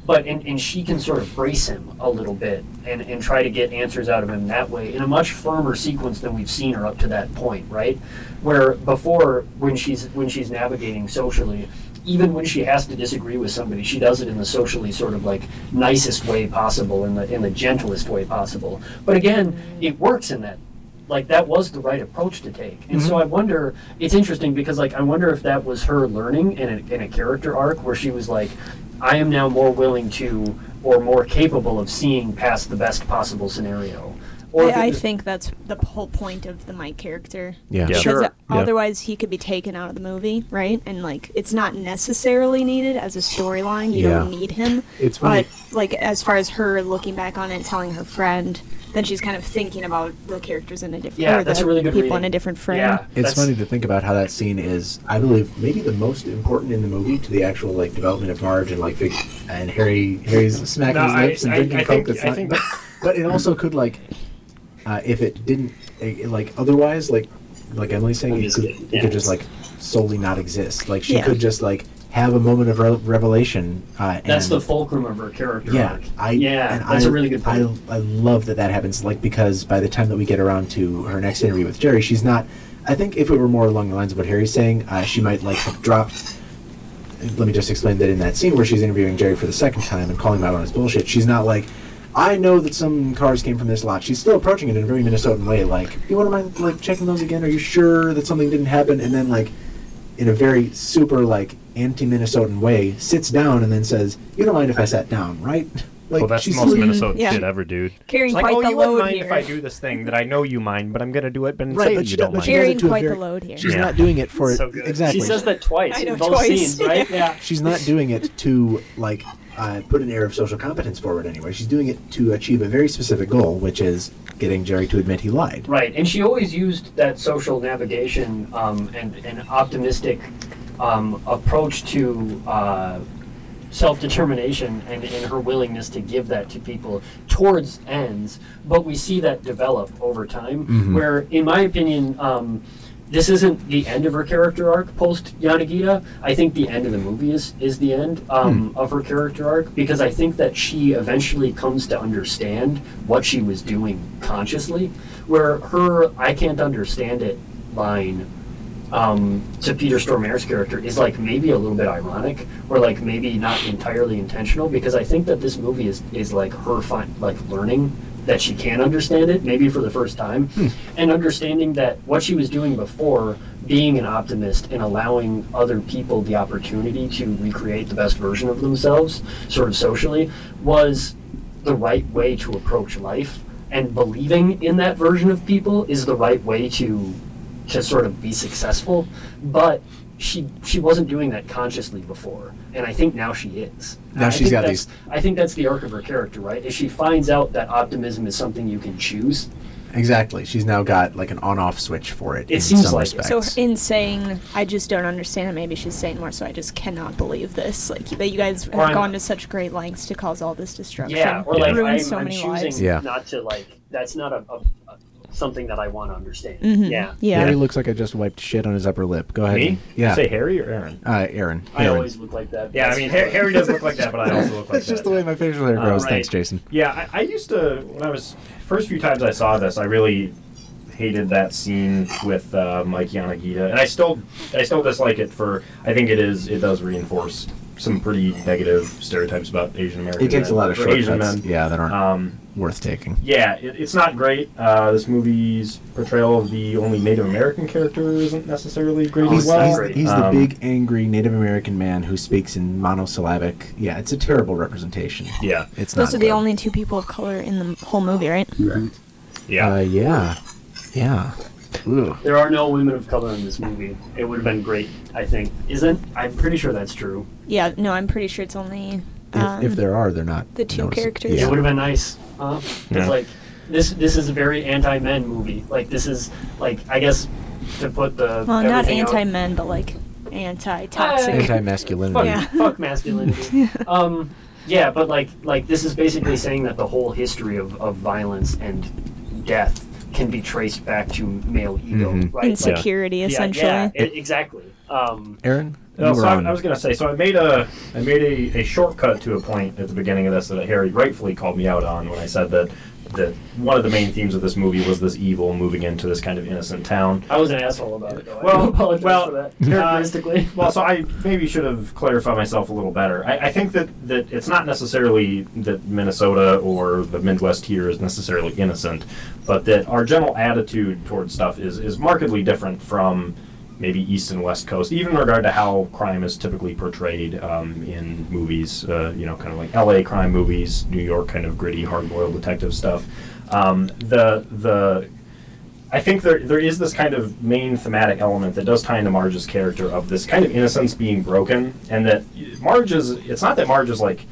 but and, and she can sort of brace him a little bit and, and try to get answers out of him that way in a much firmer sequence than we've seen her up to that point right where before when she's when she's navigating socially even when she has to disagree with somebody she does it in the socially sort of like nicest way possible in the in the gentlest way possible but again it works in that like that was the right approach to take and so mm-hmm. i wonder it's interesting because like i wonder if that was her learning in a, in a character arc where she was like i am now more willing to or more capable of seeing past the best possible scenario or I, I think that's the whole point of the Mike character. Yeah. Yeah. Because Sure. Yeah. otherwise he could be taken out of the movie, right? And like it's not necessarily needed as a storyline. You don't need him. It's funny. But like as far as her looking back on it, telling her friend, then she's kind of thinking about the characters in a different Yeah, or that's the a really good people in a different frame. yeah It's that's- funny to think about how that scene is, I believe, maybe the most important in the movie to the actual like development of Marge and like Vic, and Harry. Harry's smacking No, his I- lips and I- drinking I coke. think- that's not, think- but, but it also could like, uh, if it didn't eh, like otherwise, like like Emily's saying, I'm it just could, kidding, it yeah. could just like solely not exist. Like she Yeah. could just like have a moment of re- revelation. Uh, that's the fulcrum of her character yeah, arc. I yeah and that's I, a really good point I, I love that that happens. Like because by the time that we get around to her next interview with Jerry, she's not. I think if it were more along the lines of what Harry's saying, uh, she might like have dropped. Let me just explain that in that scene where she's interviewing Jerry for the second time and calling him out on his bullshit, she's not like, I know that some cars came from this lot. She's still approaching it in a very Minnesotan way, like, you wouldn't mind like checking those again? Are you sure that something didn't happen? And then like, in a very super like anti-Minnesotan way, sits down and then says, "You don't mind if I sat down, right?" Like, well, that's the most really- Minnesota Yeah. shit ever, dude. Carrying It's like, quite oh, the you wouldn't mind here. if I do this thing that I know you mind, but I'm gonna do it. But Right, but you don't mind. she Carrying it to a quite the load here. She's Yeah. not doing it for So good. exactly. She says that twice I know, in both twice. scenes, right? Yeah. She's not doing it to like uh, put an air of social competence forward anyway. She's doing it to achieve a very specific goal, which is getting Jerry to admit he lied. Right, and she always used that social navigation um, and an optimistic um, approach to uh, self-determination and, and her willingness to give that to people towards ends. But we see that develop over time, Mhm. where, in my opinion, um, this isn't the end of her character arc post Yanagita. I think the end of the movie is is the end um, of her character arc because I think that she eventually comes to understand what she was doing consciously. Where her "I can't understand it" line um, to Peter Stormare's character is like maybe a little bit ironic or like maybe not entirely intentional because I think that this movie is is like her fin- like learning that she can understand it maybe for the first time hmm. and understanding that what she was doing before being an optimist and allowing other people the opportunity to recreate the best version of themselves sort of socially was the right way to approach life. And believing in that version of people is the right way to to sort of be successful. But she she wasn't doing that consciously before and i think now she is Now I she's think got that's- these- i think that's the arc of her character right is she finds out that optimism is something you can choose Exactly. She's now got like an on-off switch for it. It in seems some like it. respects. So in saying I just don't understand it, maybe she's saying more. So I just cannot believe this. Like that you guys have Or I'm- gone to such great lengths to cause all this destruction. yeah or like ruin I'm, so I'm many choosing lives. Yeah. not to like that's not a, a, a something that i want to understand Mhm. yeah Yeah. Harry looks like I just wiped shit on his upper lip. Go ahead. Me? Yeah. Say Harry or Aaron? uh, Aaron. i always look like that Yeah, I mean, Har- Harry does look like that, but I also look like That's that. just the way my facial hair Uh, grows. right. Thanks, Jason. Yeah, I, I used to when I was first few times I saw this, I really hated that scene with uh, Mike Yanagita, and I still I still dislike it for. I think it is it does reinforce some pretty negative stereotypes about Asian Americans. It takes a lot of or Asian shortcuts. men. Yeah, that aren't Um, worth taking. yeah, it, it's not great. Uh, this movie's portrayal of the only Native American character isn't necessarily great Oh, as well. not he's, great. he's the Um, big, angry Native American man who speaks in monosyllabic. Yeah, it's a terrible representation. Yeah, It's not. Those are the good. only two people of color in the whole movie, right? yeah. Uh, yeah, yeah. Ugh. There are no women of color in this movie. It would have been great, I think. Isn't? I'm pretty sure that's true. Yeah. No, I'm pretty sure it's only. If, Um, if there are, they're not. the two noticeable. characters. It would have been nice. Huh? It's Yeah. like this. This is a very anti-men movie. Like this is like I guess to put the well, not anti-men, but like anti-toxic. Uh, Anti-masculinity. fuck, Yeah. fuck masculinity. um, yeah, but like like this is basically saying that the whole history of, of violence and death can be traced back to male ego, Mhm. right? Like, Insecurity, yeah, essentially. yeah, e- exactly. Um, Aaron, you No, were so I. I was gonna say. So I made a I made a, a shortcut to a point at the beginning of this that Harry rightfully called me out on when I said that that one of the main themes of this movie was this evil moving into this kind of innocent town. I was an asshole about it, though. I Well, do apologize well, for that. uh, Well, so I maybe should have clarified myself a little better. I, I think that, that it's not necessarily that Minnesota or the Midwest here is necessarily innocent, but that our general attitude towards stuff is, is markedly different from maybe East and West Coast, even in regard to how crime is typically portrayed um, in movies, uh, you know, kind of like LA crime movies, New York kind of gritty, hard-boiled detective stuff. Um, the the I think there there is this kind of main thematic element that does tie into Marge's character of this kind of innocence being broken, and that Marge is. It's not that Marge is like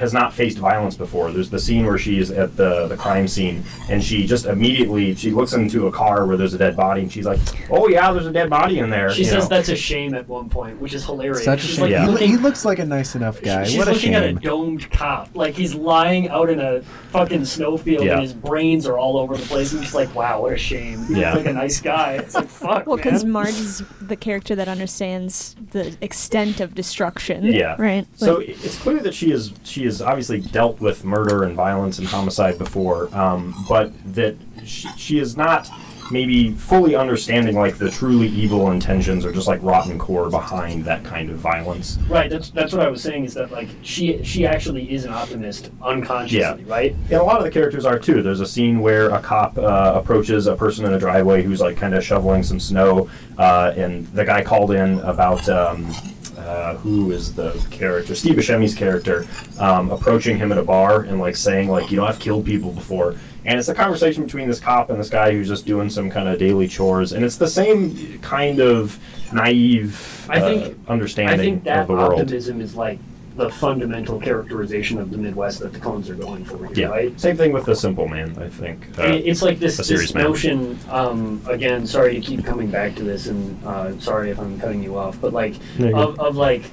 has not faced violence before. There's the scene where she's at the the crime scene, and she just immediately she looks into a car where there's a dead body, and she's like, "Oh yeah, there's a dead body in there." She you says know? that's a shame at one point, which is hilarious. Such a She's shame. like Yeah. He, looking, he looks like a nice enough guy. she's what a looking at a domed cop. Like he's lying out in a fucking snowfield Yeah. and his brains are all over the place. And she's like, wow, what a shame. He Yeah. like a nice guy. It's like, fuck, Well, because. Marge is the character that understands the extent of destruction. Yeah. Right. So it's clear that she is she has obviously dealt with murder and violence and homicide before, um, but that she, she is not maybe fully understanding like the truly evil intentions or just like rotten core behind that kind of violence. Right, that's that's what I was saying is that like she she actually is an optimist unconsciously, Yeah. right? And a lot of the characters are too. There's a scene where a cop uh, approaches a person in a driveway who's like kind of shoveling some snow, uh, and the guy called in about um, uh, who is the character, Steve Buscemi's character, um, approaching him at a bar and like saying like, you know, I've killed people before. And it's a conversation between this cop and this guy who's just doing some kind of daily chores, and it's the same kind of naive I think- uh, I understanding think that of the world. optimism is like the fundamental characterization of the Midwest that the Coens are going for here, Yeah, right? same thing with the Simple Man. I think. Uh, it's like this, this notion. Um, again, sorry to keep coming back to this, and uh, sorry if I'm cutting you off, but like No, of, of like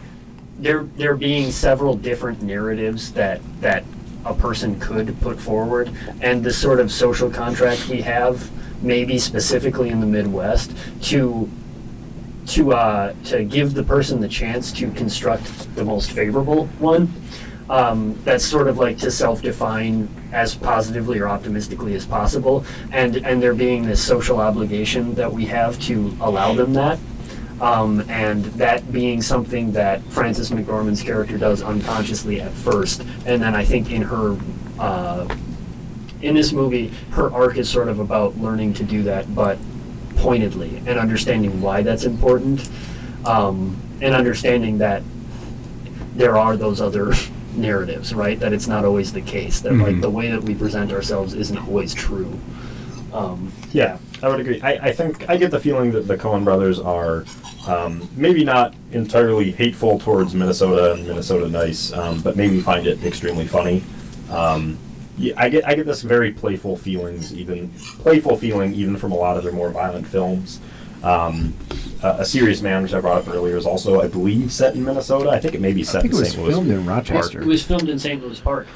there there being several different narratives that that a person could put forward, and the sort of social contract we have maybe specifically in the Midwest, to to uh, to give the person the chance to construct the most favorable one. Um, that's sort of like to self-define as positively or optimistically as possible, and and there being this social obligation that we have to allow them that. Um, and that being something that Frances McDormand's character does unconsciously at first, and then I think in her uh, in this movie, her arc is sort of about learning to do that, but pointedly and understanding why that's important, um, and understanding that there are those other narratives, right? That it's not always the case. That like Mhm. the way that we present ourselves isn't always true. Um, Yeah, I would agree. I, I think I get the feeling that the Coen brothers are um, maybe not entirely hateful towards Minnesota and Minnesota nice, um, but maybe find it extremely funny. Um, yeah, I get I get this very playful feelings, even playful feeling, even from a lot of their more violent films. Um, a, a Serious Man, which I brought up earlier, is also, I believe, set in Minnesota. I think it may be I set think it in was St. Louis. filmed in Rochester. it was filmed in St. Louis Park.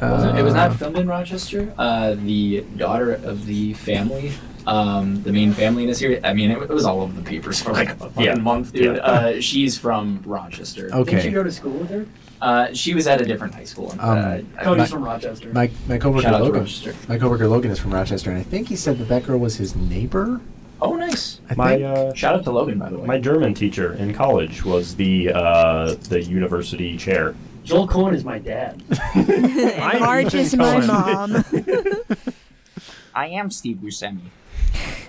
Wasn't- it was Uh, not filmed in Rochester. Uh, the daughter of the family, um, the main family in this series. I mean, it, it was all over the papers for like a fucking Yeah. month, dude. Yeah. Uh, she's from Rochester. Okay. Didn't you go to school with her? Uh, she was at a different high school. Um, uh, Cody's my- from Rochester. My my coworker Shout out to Logan. Rochester. My coworker Logan is from Rochester, and I think he said that that girl was his neighbor. oh, nice. I My think. uh, Shout out to Logan, by the way. my German teacher in college was the uh, the university chair. Joel Coen is my dad. and Marge is my mom. I am Steve Buscemi.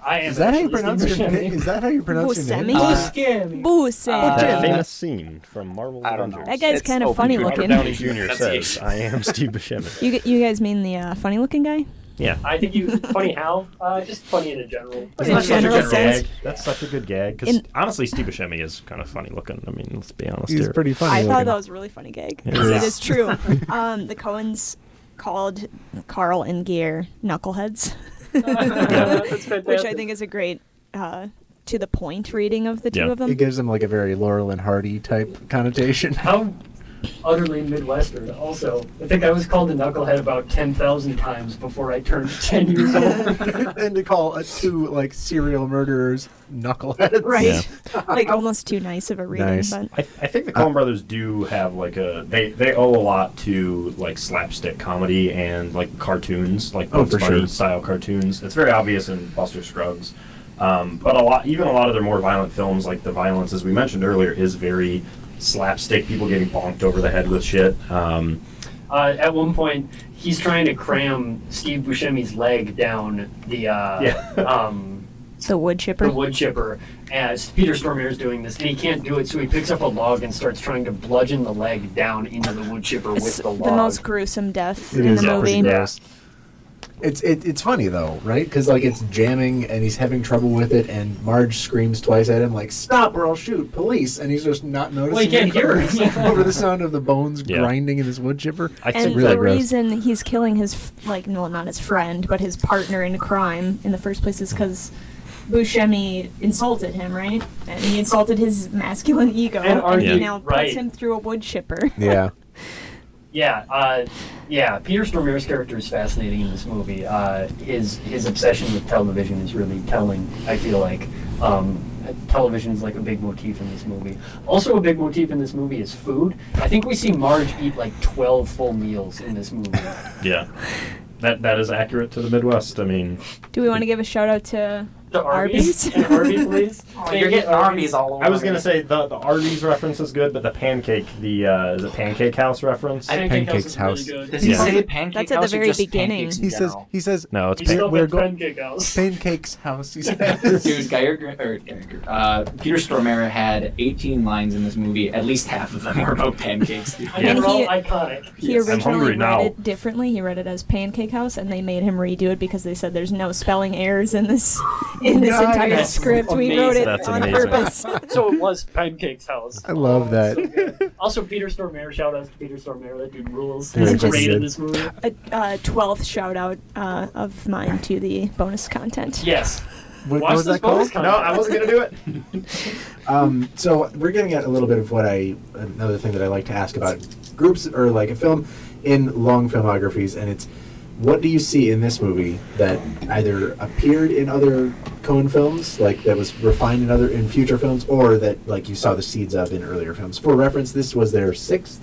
I am is that how you pronounce your Steve name? Is that how you pronounce your name? Buscemi? Uh, Buscemi. Uh, that famous scene from Marvel I don't know. Avengers. that guy's It's kind of funny to Robert looking. Downey Jr. says, "I am Steve Buscemi." You, you guys mean the uh, funny looking guy? Yeah, I think you funny how? Uh, just funny in a general. In such a general good sense. gag? That's such a good gag. Because honestly, Steve Buscemi is kind of funny looking. I mean, let's be honest He's here. pretty funny. I thought that was a really funny gag. It It is. is true. um, the Coens called Carl and Gaear knuckleheads, That's fantastic. which I think is a great uh, to the point reading of the two Yeah. of them. It gives them like a very Laurel and Hardy type connotation. How utterly Midwestern. Also, I think I was called a knucklehead about ten thousand times before I turned ten years old. and to call uh, two like serial murderers knuckleheads. Right. like almost too nice of a reading, Nice. but I, I think the Coen Brothers do have like a they they owe a lot to like slapstick comedy and like cartoons like Oh, Bugs for Bunny sure. style cartoons. It's very obvious in Buster Scruggs, um, but a lot even a lot of their more violent films like the violence as we mentioned earlier is very slapstick. People getting bonked over the head with shit. Um, Uh, at one point, he's trying to cram Steve Buscemi's leg down the uh, Yeah. um, the wood chipper. the wood chipper as Peter Stormare is doing this, and he can't do it, so he picks up a log and starts trying to bludgeon the leg down into the wood chipper It's with the log. the most gruesome death It in is the pretty movie. Gross. It's it, it's funny though, right? Because like it's jamming and he's having trouble with it, and Marge screams twice at him like "Stop or I'll shoot, police!" And he's just not noticing. Well, he can't hear over- it. over the sound of the bones Yeah. grinding in his wood chipper. I And think really the gross. reason he's killing his, f- like, no, not his friend, but his partner in crime in the first place is because Buscemi insulted him, right? And he insulted his masculine ego, And and, he argued, now puts right. him through a wood chipper. Yeah, Yeah, uh, yeah. Peter Stormare's character is fascinating in this movie. Uh, his his obsession with television is really telling. I feel like um, television is like a big motif in this movie. Also, a big motif in this movie is food. I think we see Marge eat like twelve full meals in this movie. yeah, that that is accurate to the Midwest. I mean, Do we want to give a shout out to The Arby's? Arby's, and Arby's, please. Oh, you're getting Arby's all over. I was gonna say the the Arby's reference is good, but the pancake the uh, the Pancake House reference. Pancake Pancakes House. is House. Really Does he Yeah. say pancake That's at the house or very just beginning. pancakes in he says general? he says no, it's He pan- spelled we're it go- Pancake House. pancakes house. He says. Dude, Geiger, or Geiger, uh, Peter Stormare had 18 lines in this movie. At least half of them were about pancakes. Dude. And they're he- all iconic. He Yes. I'm originally hungry read now. it differently. He read it as Pancake House, and they made him redo it because they said there's no spelling errors in this in this Nice. entire That's script. We wrote it That's on amazing. purpose. so it was Pancake's house. I love that. So also, Peter Stormare. Shout out to Peter Stormare. That dude rules. He's fucking great good. in this movie. a uh, twelfth shout out uh, of mine to the bonus content. Yes. What, Watch what was this that called? bonus no, content. I wasn't gonna do it. Um, so we're getting at a little bit of what I another thing that I like to ask about groups or like a film in long filmographies, and it's what do you see in this movie that either appeared in other Coen films, like that was refined in other in future films, or that like you saw the seeds of in earlier films? For reference, this was their sixth,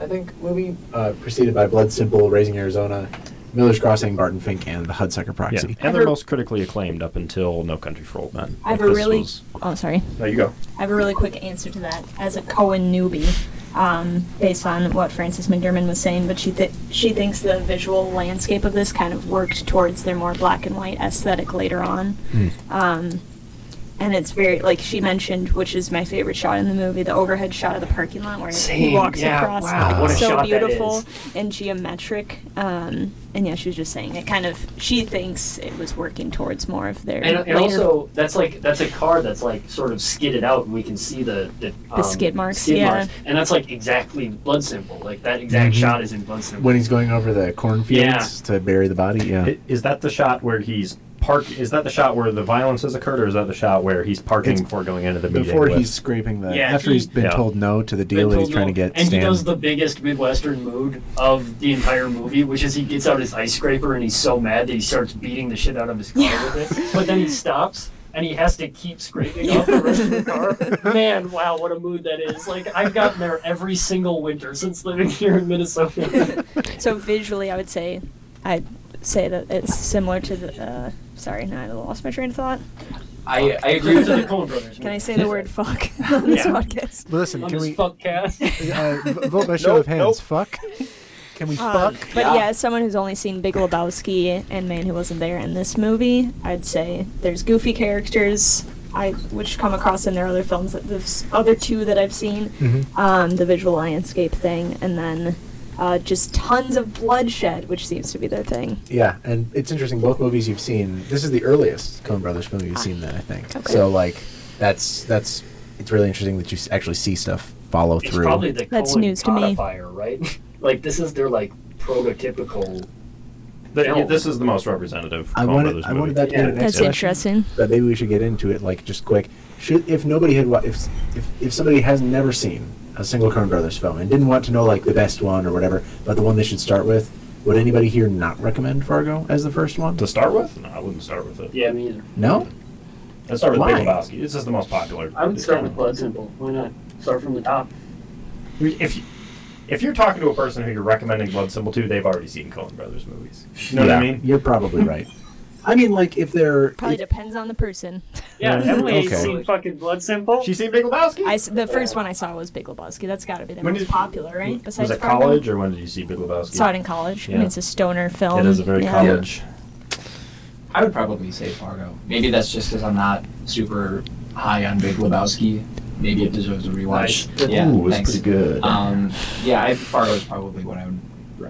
I think, movie, uh, preceded by Blood Simple, Raising Arizona, Miller's Crossing, Barton Fink, and The Hudsucker Yeah, Proxy. and they're most critically acclaimed up until No Country for Old Men. I have Like, a really. was- Oh, sorry. There you go. I have a really quick answer to that. As a Coen newbie, um, based on what Frances McDormand was saying, but she th- she thinks the visual landscape of this kind of worked towards their more black and white aesthetic later on. Um, and it's very like she mentioned, which is my favorite shot in the movie, the overhead shot of the parking lot where he Same, walks yeah, across. wow, what a so shot that beautiful is. and geometric. Um, and yeah, she was just saying it kind of. She thinks it was working towards more of their And, and also, that's like that's a car that's like sort of skidded out, and we can see the the, um, skid marks, skid yeah. marks. and that's like exactly blood simple. Like that exact Mhm. shot is in blood simple. When he's going over the cornfields to bury the body, yeah. I- Is that the shot where he's park? Is that the shot where the violence has occurred, or is that the shot where he's parking It's before going into the meeting? Before with- he's scraping the, Yeah, after he- he's been Yeah. told no to the deal that he's trying no. to get and Stan. he does the biggest midwestern mood of the entire movie, which is he gets out his ice scraper and he's so mad that he starts beating the shit out of his car with it. But then he stops and he has to keep scraping off the rest of the car. Man, wow, what a mood that is! Like I've gotten there every single winter since living here in Minnesota. So visually, I would say, I'd say that it's similar to the. Uh, sorry, now I lost my train of thought. I, I agree Agree with the the Coen Brothers. Can I say the word "fuck" on this Yeah. podcast? Well, listen, on can this we fuck cast? uh, v- vote by show Nope, of hands? nope. Fuck. Can we Um, fuck? but Yeah. yeah. as someone who's only seen Big Lebowski and Man Who Wasn't There in this movie, I'd say there's goofy characters, I which come across in their other films. that The s- other two that I've seen, Mhm. um, the visual landscape thing, and then uh, just tons of bloodshed, which seems to be their thing. Yeah, and it's interesting. Both movies you've seen. This is the earliest Coen Brothers film you've seen. Then I think. Okay. So like, that's that's. It's really interesting that you actually see stuff follow It's through. probably the That's Coen news to me. codifier, right? like this is their like prototypical. The- film. this is the most representative. I Coen wanted. Brothers I movie. wanted that to be Yeah. the next That's question, interesting. But maybe we should get into it like just quick. Should if nobody had wa- if if if somebody has never seen a single Coen Brothers film and didn't want to know like the best one or whatever, but the one they should start with, would anybody here not recommend Fargo as the first one? To start with, no, I wouldn't start with it. Yeah, me either. No. Let's start with Why? Big Lebowski. This is the most popular. I would start with Blood Simple. Why not? Start from the top. If you, if you're talking to a person who you're recommending Blood Simple to, they've already seen Coen Brothers movies. You know what I Yeah, mean? You're probably right. I mean, like if they're Probably if- depends on the person. Yeah, Yeah. Emily ain't Okay. seen fucking Blood Simple. She seen Big Lebowski? I s the first one I saw was Big Lebowski. That's got to be the When most did- popular, right? was Besides it Fargo? college or when did you see Big Lebowski? Saw it in college. I mean, it's a stoner film. It is a very yeah. college. I would probably say Fargo. Maybe that's just because I'm not super high on Big Lebowski. Maybe it deserves a rewatch. Nice. Yeah, Ooh, it's thanks. pretty good. Um, yeah, I, Fargo is probably what I would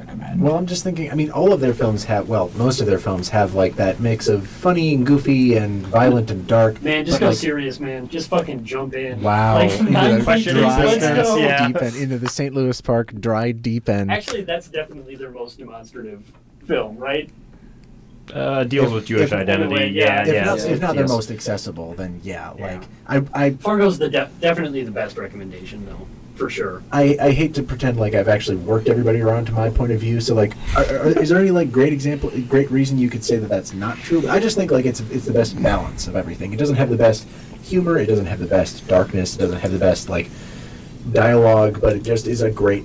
recommend. Well, I'm just thinking. I mean, all of their films have. Well, most of their films have like that mix of funny and goofy and violent and dark. Man, just but, go like, serious, man. Just fucking jump in. Wow, Like, into nine the questions, let's go. Yeah. deep end, into the St. Louis Park dry deep end. Actually, that's definitely their most demonstrative film, right? Uh, deals If- with Jewish if- identity. anyway, yeah, yeah, if yeah. not, if not their most accessible, then yeah, Yeah. like I, I, Fargo's the de- definitely the best recommendation, though, for sure. I, I hate to pretend like I've actually worked everybody around to my point of view. So like, are, are, is there any like great example, great reason you could say that that's not true? But I just think like it's it's the best balance of everything. It doesn't have the best humor. It doesn't have the best darkness. It doesn't have the best like dialogue. But it just is a great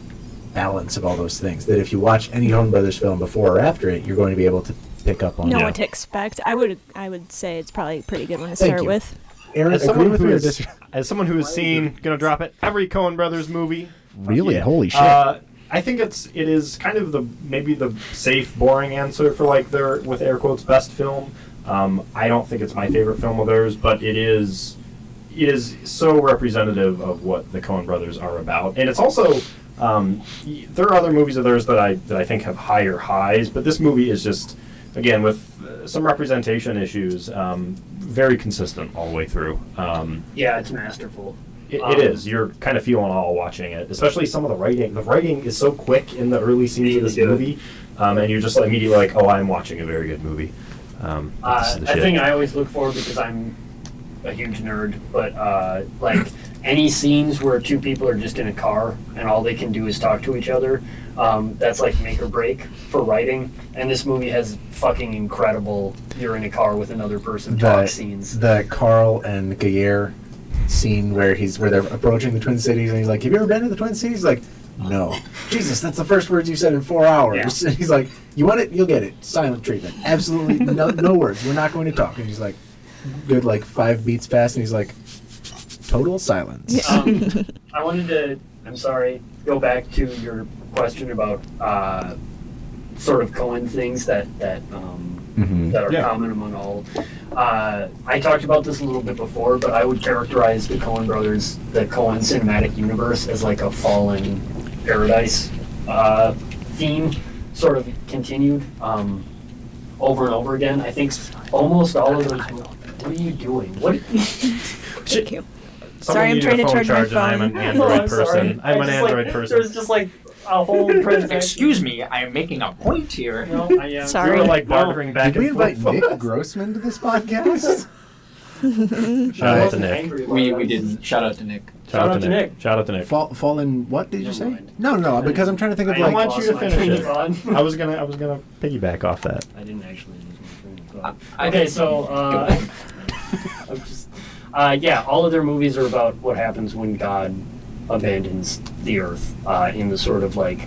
balance of all those things. That if you watch any Coen Brothers film before or after it, you're going to be able to pick up on. know Yeah. what to expect. I would I would say it's probably a pretty good one to Thank start you. with. Aaron, As someone, with who is, as someone who has seen, gonna drop it, every Coen Brothers movie. Really? Yeah. Holy shit! Uh, I think it's it is kind of the maybe the safe, boring answer for like their with air quotes best film. Um, I don't think it's my favorite film of theirs, but it is it is so representative of what the Coen Brothers are about, and it's also um, y- there are other movies of theirs that I that I think have higher highs, but this movie is just again with uh, some representation issues, um, very consistent all the way through. Um, Yeah, it's masterful. it, Um, it is. You're kind of feeling all watching it, especially some of the writing. The writing is so quick in the early scenes of this movie, um, and you're just like immediately like, "Oh, I'm watching a very good movie." Um, Uh, I think I always look for because I'm a huge nerd, but uh, like any scenes where two people are just in a car and all they can do is talk to each other, um, that's like make or break for writing. And this movie has fucking incredible "you're in a car with another person" talk scenes. the Carl and Gaear scene where he's where they're approaching the Twin Cities and he's like, "Have you ever been to the Twin Cities?" He's like, "No." Jesus, that's the first words you said in four hours. Yeah. And he's like, "You want it? You'll get it. Silent treatment. Absolutely no, no words. We're not going to talk." And he's like, "Good, like five beats past," and he's like, "Total silence." um, I wanted to, I'm sorry, go back to your question about uh, sort of Coen things that that um, Mhm. that are Yeah. common among all. Uh, I talked about this a little bit before, but I would characterize the Coen brothers, the Coen cinematic universe, as like a fallen paradise uh, theme, sort of continued um, over and over again. I think almost all of those. What are you doing? What? Thank you. Someone Sorry, I'm trying to phone charge my and I'm an. Android Oh, I'm person. sorry. I'm an just, like, Android person. There's just like a whole presentation. Excuse me, I am making a point here. No, I, uh, Sorry. We were like bartering back Did we invite. Nick Grossman to this podcast? Shout out to Nick. We we didn't. Shout out to Nick. Shout out to Nick. Shout out to Nick. Fall, fallen. What did you say? mind. No, no, because I'm trying to think of I like. I want you to finish it. I was gonna I was gonna piggyback off that. I didn't actually lose my train of thought. I- Okay, so uh, I'm just, uh, yeah, all of their movies are about what happens when God abandons the earth uh, in the sort of like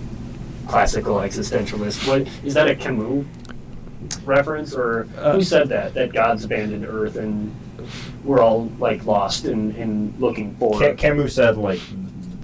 classical existentialist. What is that a Camus reference or Uh, who said that? That God's abandoned Earth and we're all like lost and, and looking for. Ca- Camus said like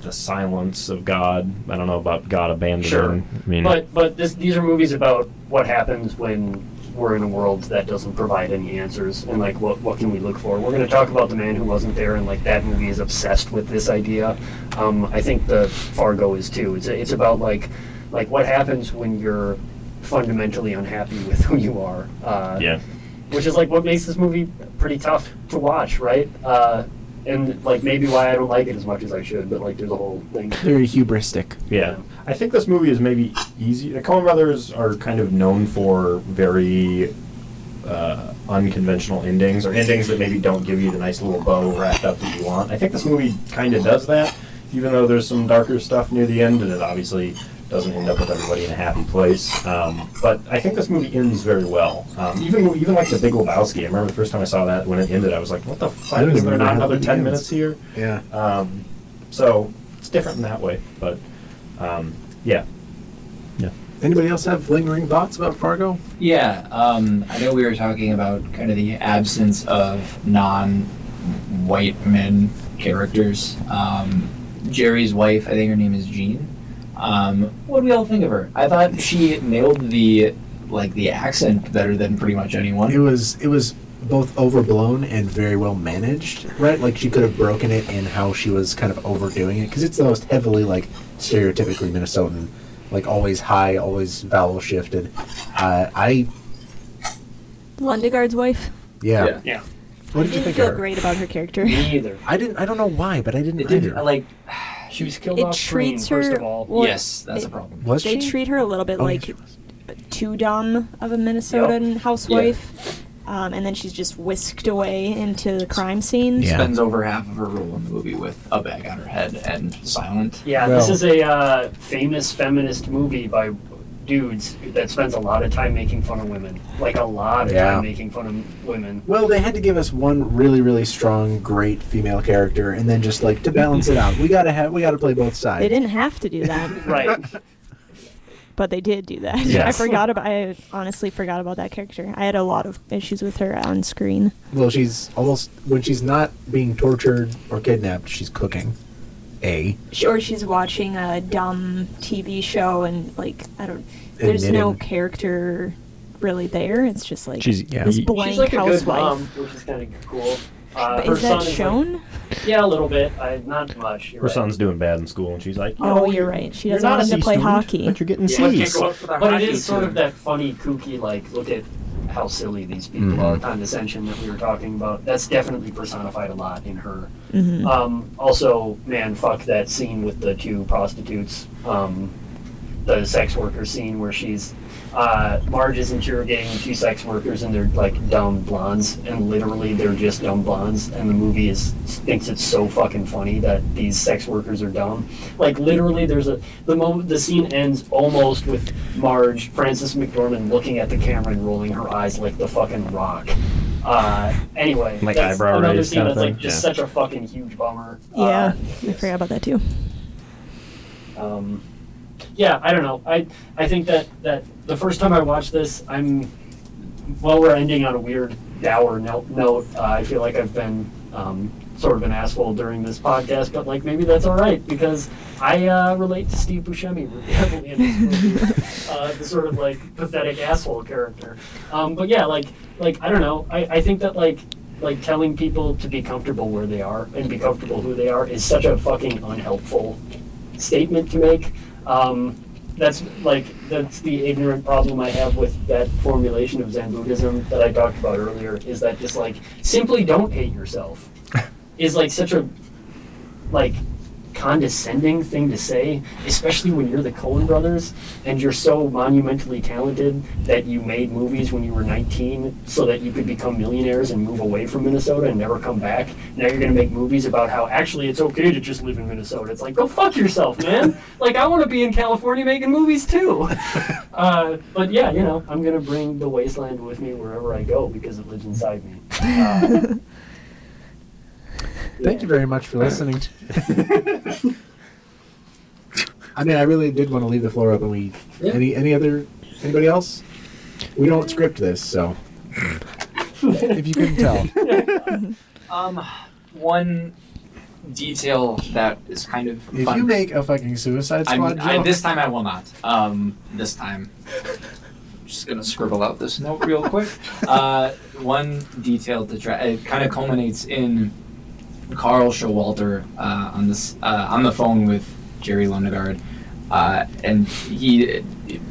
the silence of God. I don't know about God abandoning. Sure. I mean, But but this, these are movies about what happens when we're in a world that doesn't provide any answers and like what what can we look for. We're going to talk about the man who wasn't there and like that movie is obsessed with this idea. Um, I think the Fargo is too. It's it's about like like what happens when you're fundamentally unhappy with who you are. Uh, yeah. which is like what makes this movie pretty tough to watch, right? Uh, and like maybe why I don't like it as much as I should, but like there's a whole thing. Very hubristic. Yeah, I think this movie is maybe easy. The Coen Brothers are kind of known for very uh, unconventional endings, or endings that maybe don't give you the nice little bow wrapped up that you want. I think this movie kind of does that, even though there's some darker stuff near the end, and it obviously doesn't end up with everybody in a happy place. Um, but I think this movie ends very well. Um, even even like the Big Lebowski. I remember the first time I saw that when it ended, I was like, "What the fuck? Is there not another ten ends. minutes here?" Yeah. Um, so it's different in that way, but um, yeah, yeah. Anybody else have lingering thoughts about Fargo? Yeah, um, I know we were talking about kind of the absence of non-white men characters. Um, Jerry's wife, I think her name is Jean. Um, what do we all think of her? I thought she nailed the like the accent better than pretty much anyone. It was it was both overblown and very well managed, right? Like she could have broken it in how she was kind of overdoing it because it's the most heavily like stereotypically Minnesotan, like always high, always vowel shifted. Uh, I Lundegaard's wife. yeah. Yeah. Yeah, What did you Didn't think feel of her? great about her character. me either. I didn't. I don't know why, but I didn't. It didn't either. like She was killed It off screen, treats first her- of all. well, yes, that's it- a problem. was They she? treat her a little bit Oh, like yes, too dumb of a Minnesotan housewife. Um, and then she's just whisked away into the crime scene. Yeah. Spends over half of her role in the movie with a bag on her head and silent. Yeah, this is a uh, famous feminist movie by dudes that spends a lot of time making fun of women. Like a lot of Yeah. time making fun of women. Well, they had to give us one really, really strong, great female character, and then just like to balance it out, we gotta have we gotta play both sides. They didn't have to do that, Right. but they did do that. I forgot about. I honestly forgot about that character. I had a lot of issues with her on screen. Well, she's almost when she's not being tortured or kidnapped, she's cooking. A. Or she's watching a dumb TV show and like I don't. There's no character really there. It's just like She's Yeah. this blank She's like a good housewife. mom, which is kind of cool. Uh, But her is that son like- shown? yeah, a little bit. I, not much. Her right. son's doing bad in school, and she's like, Oh, "No, you're right. She doesn't want him to play student, hockey. but you're getting Yeah, C's." But it is sort of that funny, kooky, like, look at how silly these people are, condescension that we were talking about. That's definitely personified a lot in her. Mhm. Um, also, man, fuck that scene with the two prostitutes. Um, the sex worker scene where she's uh, Marge is interrogating two sex workers and they're like dumb blondes and literally they're just dumb blondes and the movie is thinks it's so fucking funny that these sex workers are dumb. Like literally there's a the moment the scene ends almost with Marge Frances McDormand looking at the camera and rolling her eyes like the fucking rock. Uh, anyway, Like that's eyebrow another raise scene that's like just Yeah. such a fucking huge bummer. Yeah, Uh, I forgot about that too. um, yeah, I don't know. I I think that that the first time I watched this, I'm while we're ending on a weird dour no- note. Uh, I feel like I've been um, sort of an asshole during this podcast, but like maybe that's all right because I uh, relate to Steve Buscemi really heavily in this movie, uh, the sort of like pathetic asshole character. Um, but yeah, like like I don't know. I, I think that like like telling people to be comfortable where they are and be comfortable who they are is such a fucking unhelpful statement to make. Um, that's like that's the ignorant problem I have with that formulation of Zen Buddhism that I talked about earlier. Is that just like simply don't hate yourself is like such a like condescending thing to say, especially when you're the Coen brothers and you're so monumentally talented that you made movies when you were 19 so that you could become millionaires and move away from Minnesota and never come back. Now you're going to make movies about how actually it's okay to just live in Minnesota. It's like, go fuck yourself, man. like, I want to be in California making movies too. uh, but yeah, you know, I'm going to bring the wasteland with me wherever I go because it lives inside me. Uh, Thank you very much for listening. I mean, I really did want to leave the floor open. We Yeah. any any other anybody else? We don't script this, so if you couldn't tell, Um, one detail that is kind of if fun. you make a fucking Suicide I'm, Squad I, this time I will not. Um, this time, just gonna scribble out this note real quick. Uh, one detail to try. It kind of culminates in Carl Showalter uh, on this uh, on the phone with Jerry Lundegaard, uh, and he,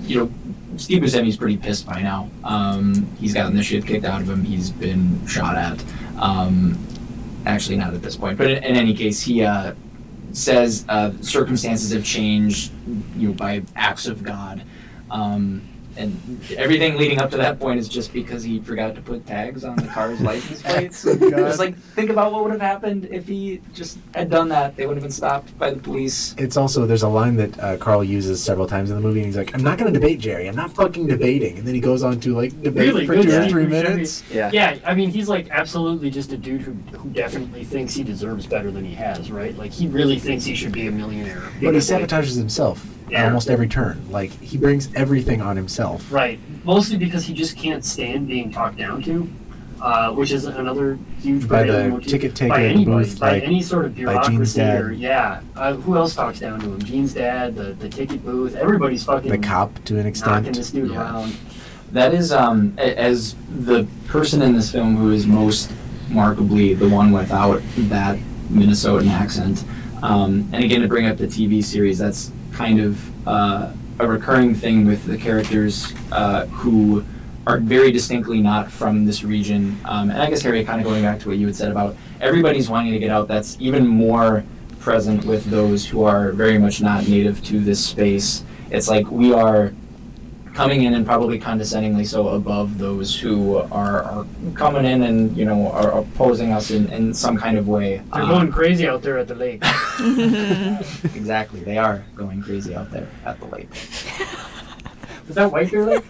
you know. Steve Buscemi's pretty pissed by now. Um, he's gotten the shit kicked out of him. He's been shot at. Um, actually, not at this point, but in, in any case, he uh, says uh, circumstances have changed, you know, by acts of God, um, and everything leading up to that point is just because he forgot to put tags on the car's license plates. God. It's like think about what would have happened if he just had done that. They would have been stopped by the police. it's also there's a line that uh, Carl uses several times in the movie, and he's like, "I'm not going to debate Jerry. I'm not fucking debating." And then he goes on to like debate Really for good two or three minutes. Yeah. Yeah, I mean, he's like absolutely just a dude who, who definitely thinks he deserves better than he has, right? Like, he really thinks he should be a millionaire. But he because, like, sabotages himself at Yeah. almost every turn. Like he brings everything on himself. Right. Mostly because he just can't stand being talked down to, uh, which is another huge By the motif. ticket taker by anybody, booth, by like- any sort of by bureaucracy Jean's dad. or yeah. Uh, who else talks down to him? Jean's dad, the, the ticket booth. Everybody's fucking The cop, to an knocking extent. this dude Yeah. around. That is, um, a- as the person in this film who is most markably the one without that Minnesotan accent. Um, and again, to bring up the TV series, that's kind of uh, a recurring thing with the characters uh, who are very distinctly not from this region. Um, and I guess, Harry, kind of going back to what you had said about everybody's wanting to get out, that's even more present with those who are very much not native to this space. It's like we are coming in and probably condescendingly so above those who are, are coming in and you know are opposing us in, in some kind of way. They're Um, going crazy out there at the lake. exactly, they are going crazy out there at the lake. Is that White Bear Lake?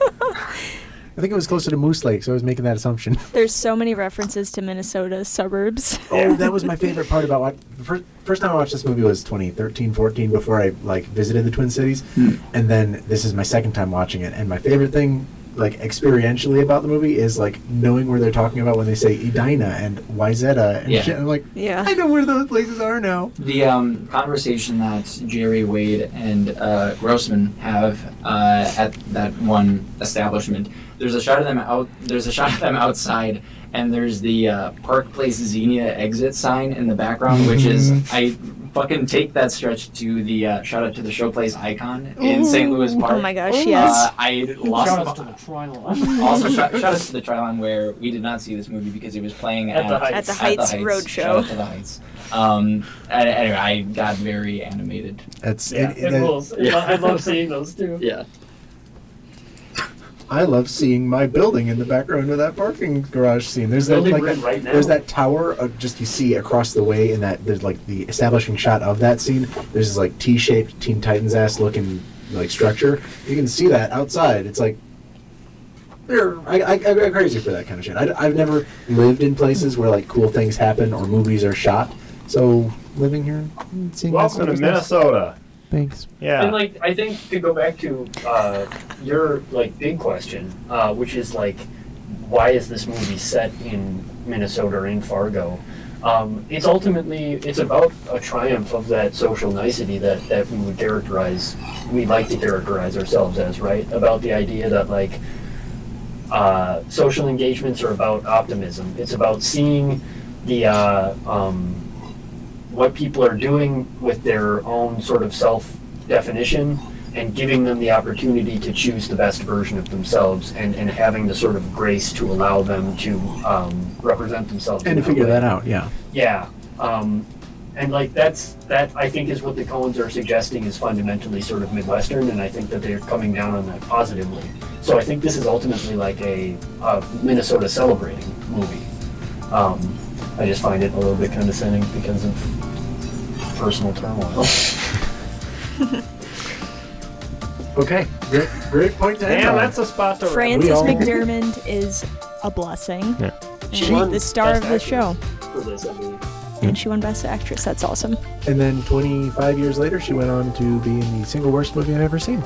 I think it was closer to Moose Lake, so I was making that assumption. There's so many references to Minnesota suburbs. Oh, that was my favorite part about what the first, first time I watched this movie was 2013, 14 before I like visited the Twin Cities, Hmm. and then this is my second time watching it. And my favorite thing, like experientially about the movie, is like knowing where they're talking about when they say Edina and Wayzata and Yeah. shit. I'm like, Yeah. I know where those places are now. The um, conversation that Jerry Wade and uh, Grossman have uh, at that one establishment. There's a shot of them out. There's a shot of them outside, and there's the uh, Park Place Xenia exit sign in the background, which is I fucking take that stretch to the uh, shout out to the Showplace icon in St. Louis Park. Oh my gosh, yes. Uh, I lost Shout the- out to the Trylon. also shout, shout out to the Trylon where we did not see this movie because it was playing At at, the Heights. At the at Heights Shout Roadshow. out to the Heights. Um, anyway, I got very animated. That's Yeah, it- it it- rules. I love seeing those too. Yeah. I love seeing my building in the background of that parking garage scene. There's that Building like we're that, right now. there's that tower uh, just you see across the way in that there's like the establishing shot of that scene. There's this like T-shaped Teen Titans ass looking like structure. You can see that outside. It's like they're I, I, I go crazy for that kind of shit. I, have never lived in places where like cool things happen or movies are shot. So living here, seeing that Welcome stuff to is nice. Minnesota. Thanks. Yeah. And like, I think to go back to uh, your like big question, uh, which is like, why is this movie set in Minnesota or in Fargo? Um, it's ultimately it's about a triumph of that social nicety that that we would characterize, we like to characterize ourselves as, right? About the idea that like uh, social engagements are about optimism. It's about seeing the uh, um, what people are doing with their own sort of self definition and giving them the opportunity to choose the best version of themselves and, and having the sort of grace to allow them to um, represent themselves And to figure way. that out, yeah. Yeah. Um, and like that's that I think is what the Coens are suggesting is fundamentally sort of Midwestern, and I think that they're coming down on that positively. So I think this is ultimately like a, a Minnesota celebrating movie. Um, I just find it a little bit condescending because of personal turmoil. Okay, great, great point to end Damn, on. that's a spot to wrap. Frances all- McDormand is a blessing. Yeah. And She won the star of Best the Actress. show. for this, I mean. And she won Best Actress. That's awesome. And then 25 years later, she went on to be in the single worst movie I've ever seen.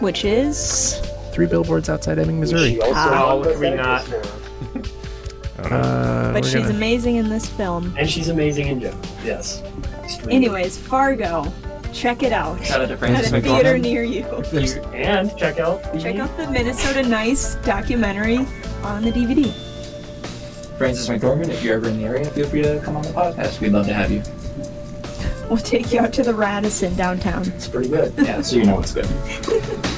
Which is. Three billboards outside Ebbing, Missouri. She also won Best Can we Actress not- for- Uh, But we're she's gonna- amazing in this film. And she's amazing in general. Yes. Extremely. Anyways, Fargo. Check it out. Shout out to At Frances a theater near you. And check out the Check out the Minnesota Nice documentary on the DVD. Frances McDormand, if you're ever in the area, feel free to come on the podcast. We'd love to have you. We'll take you out to the Radisson downtown. It's pretty good. Yeah, so you know what's good.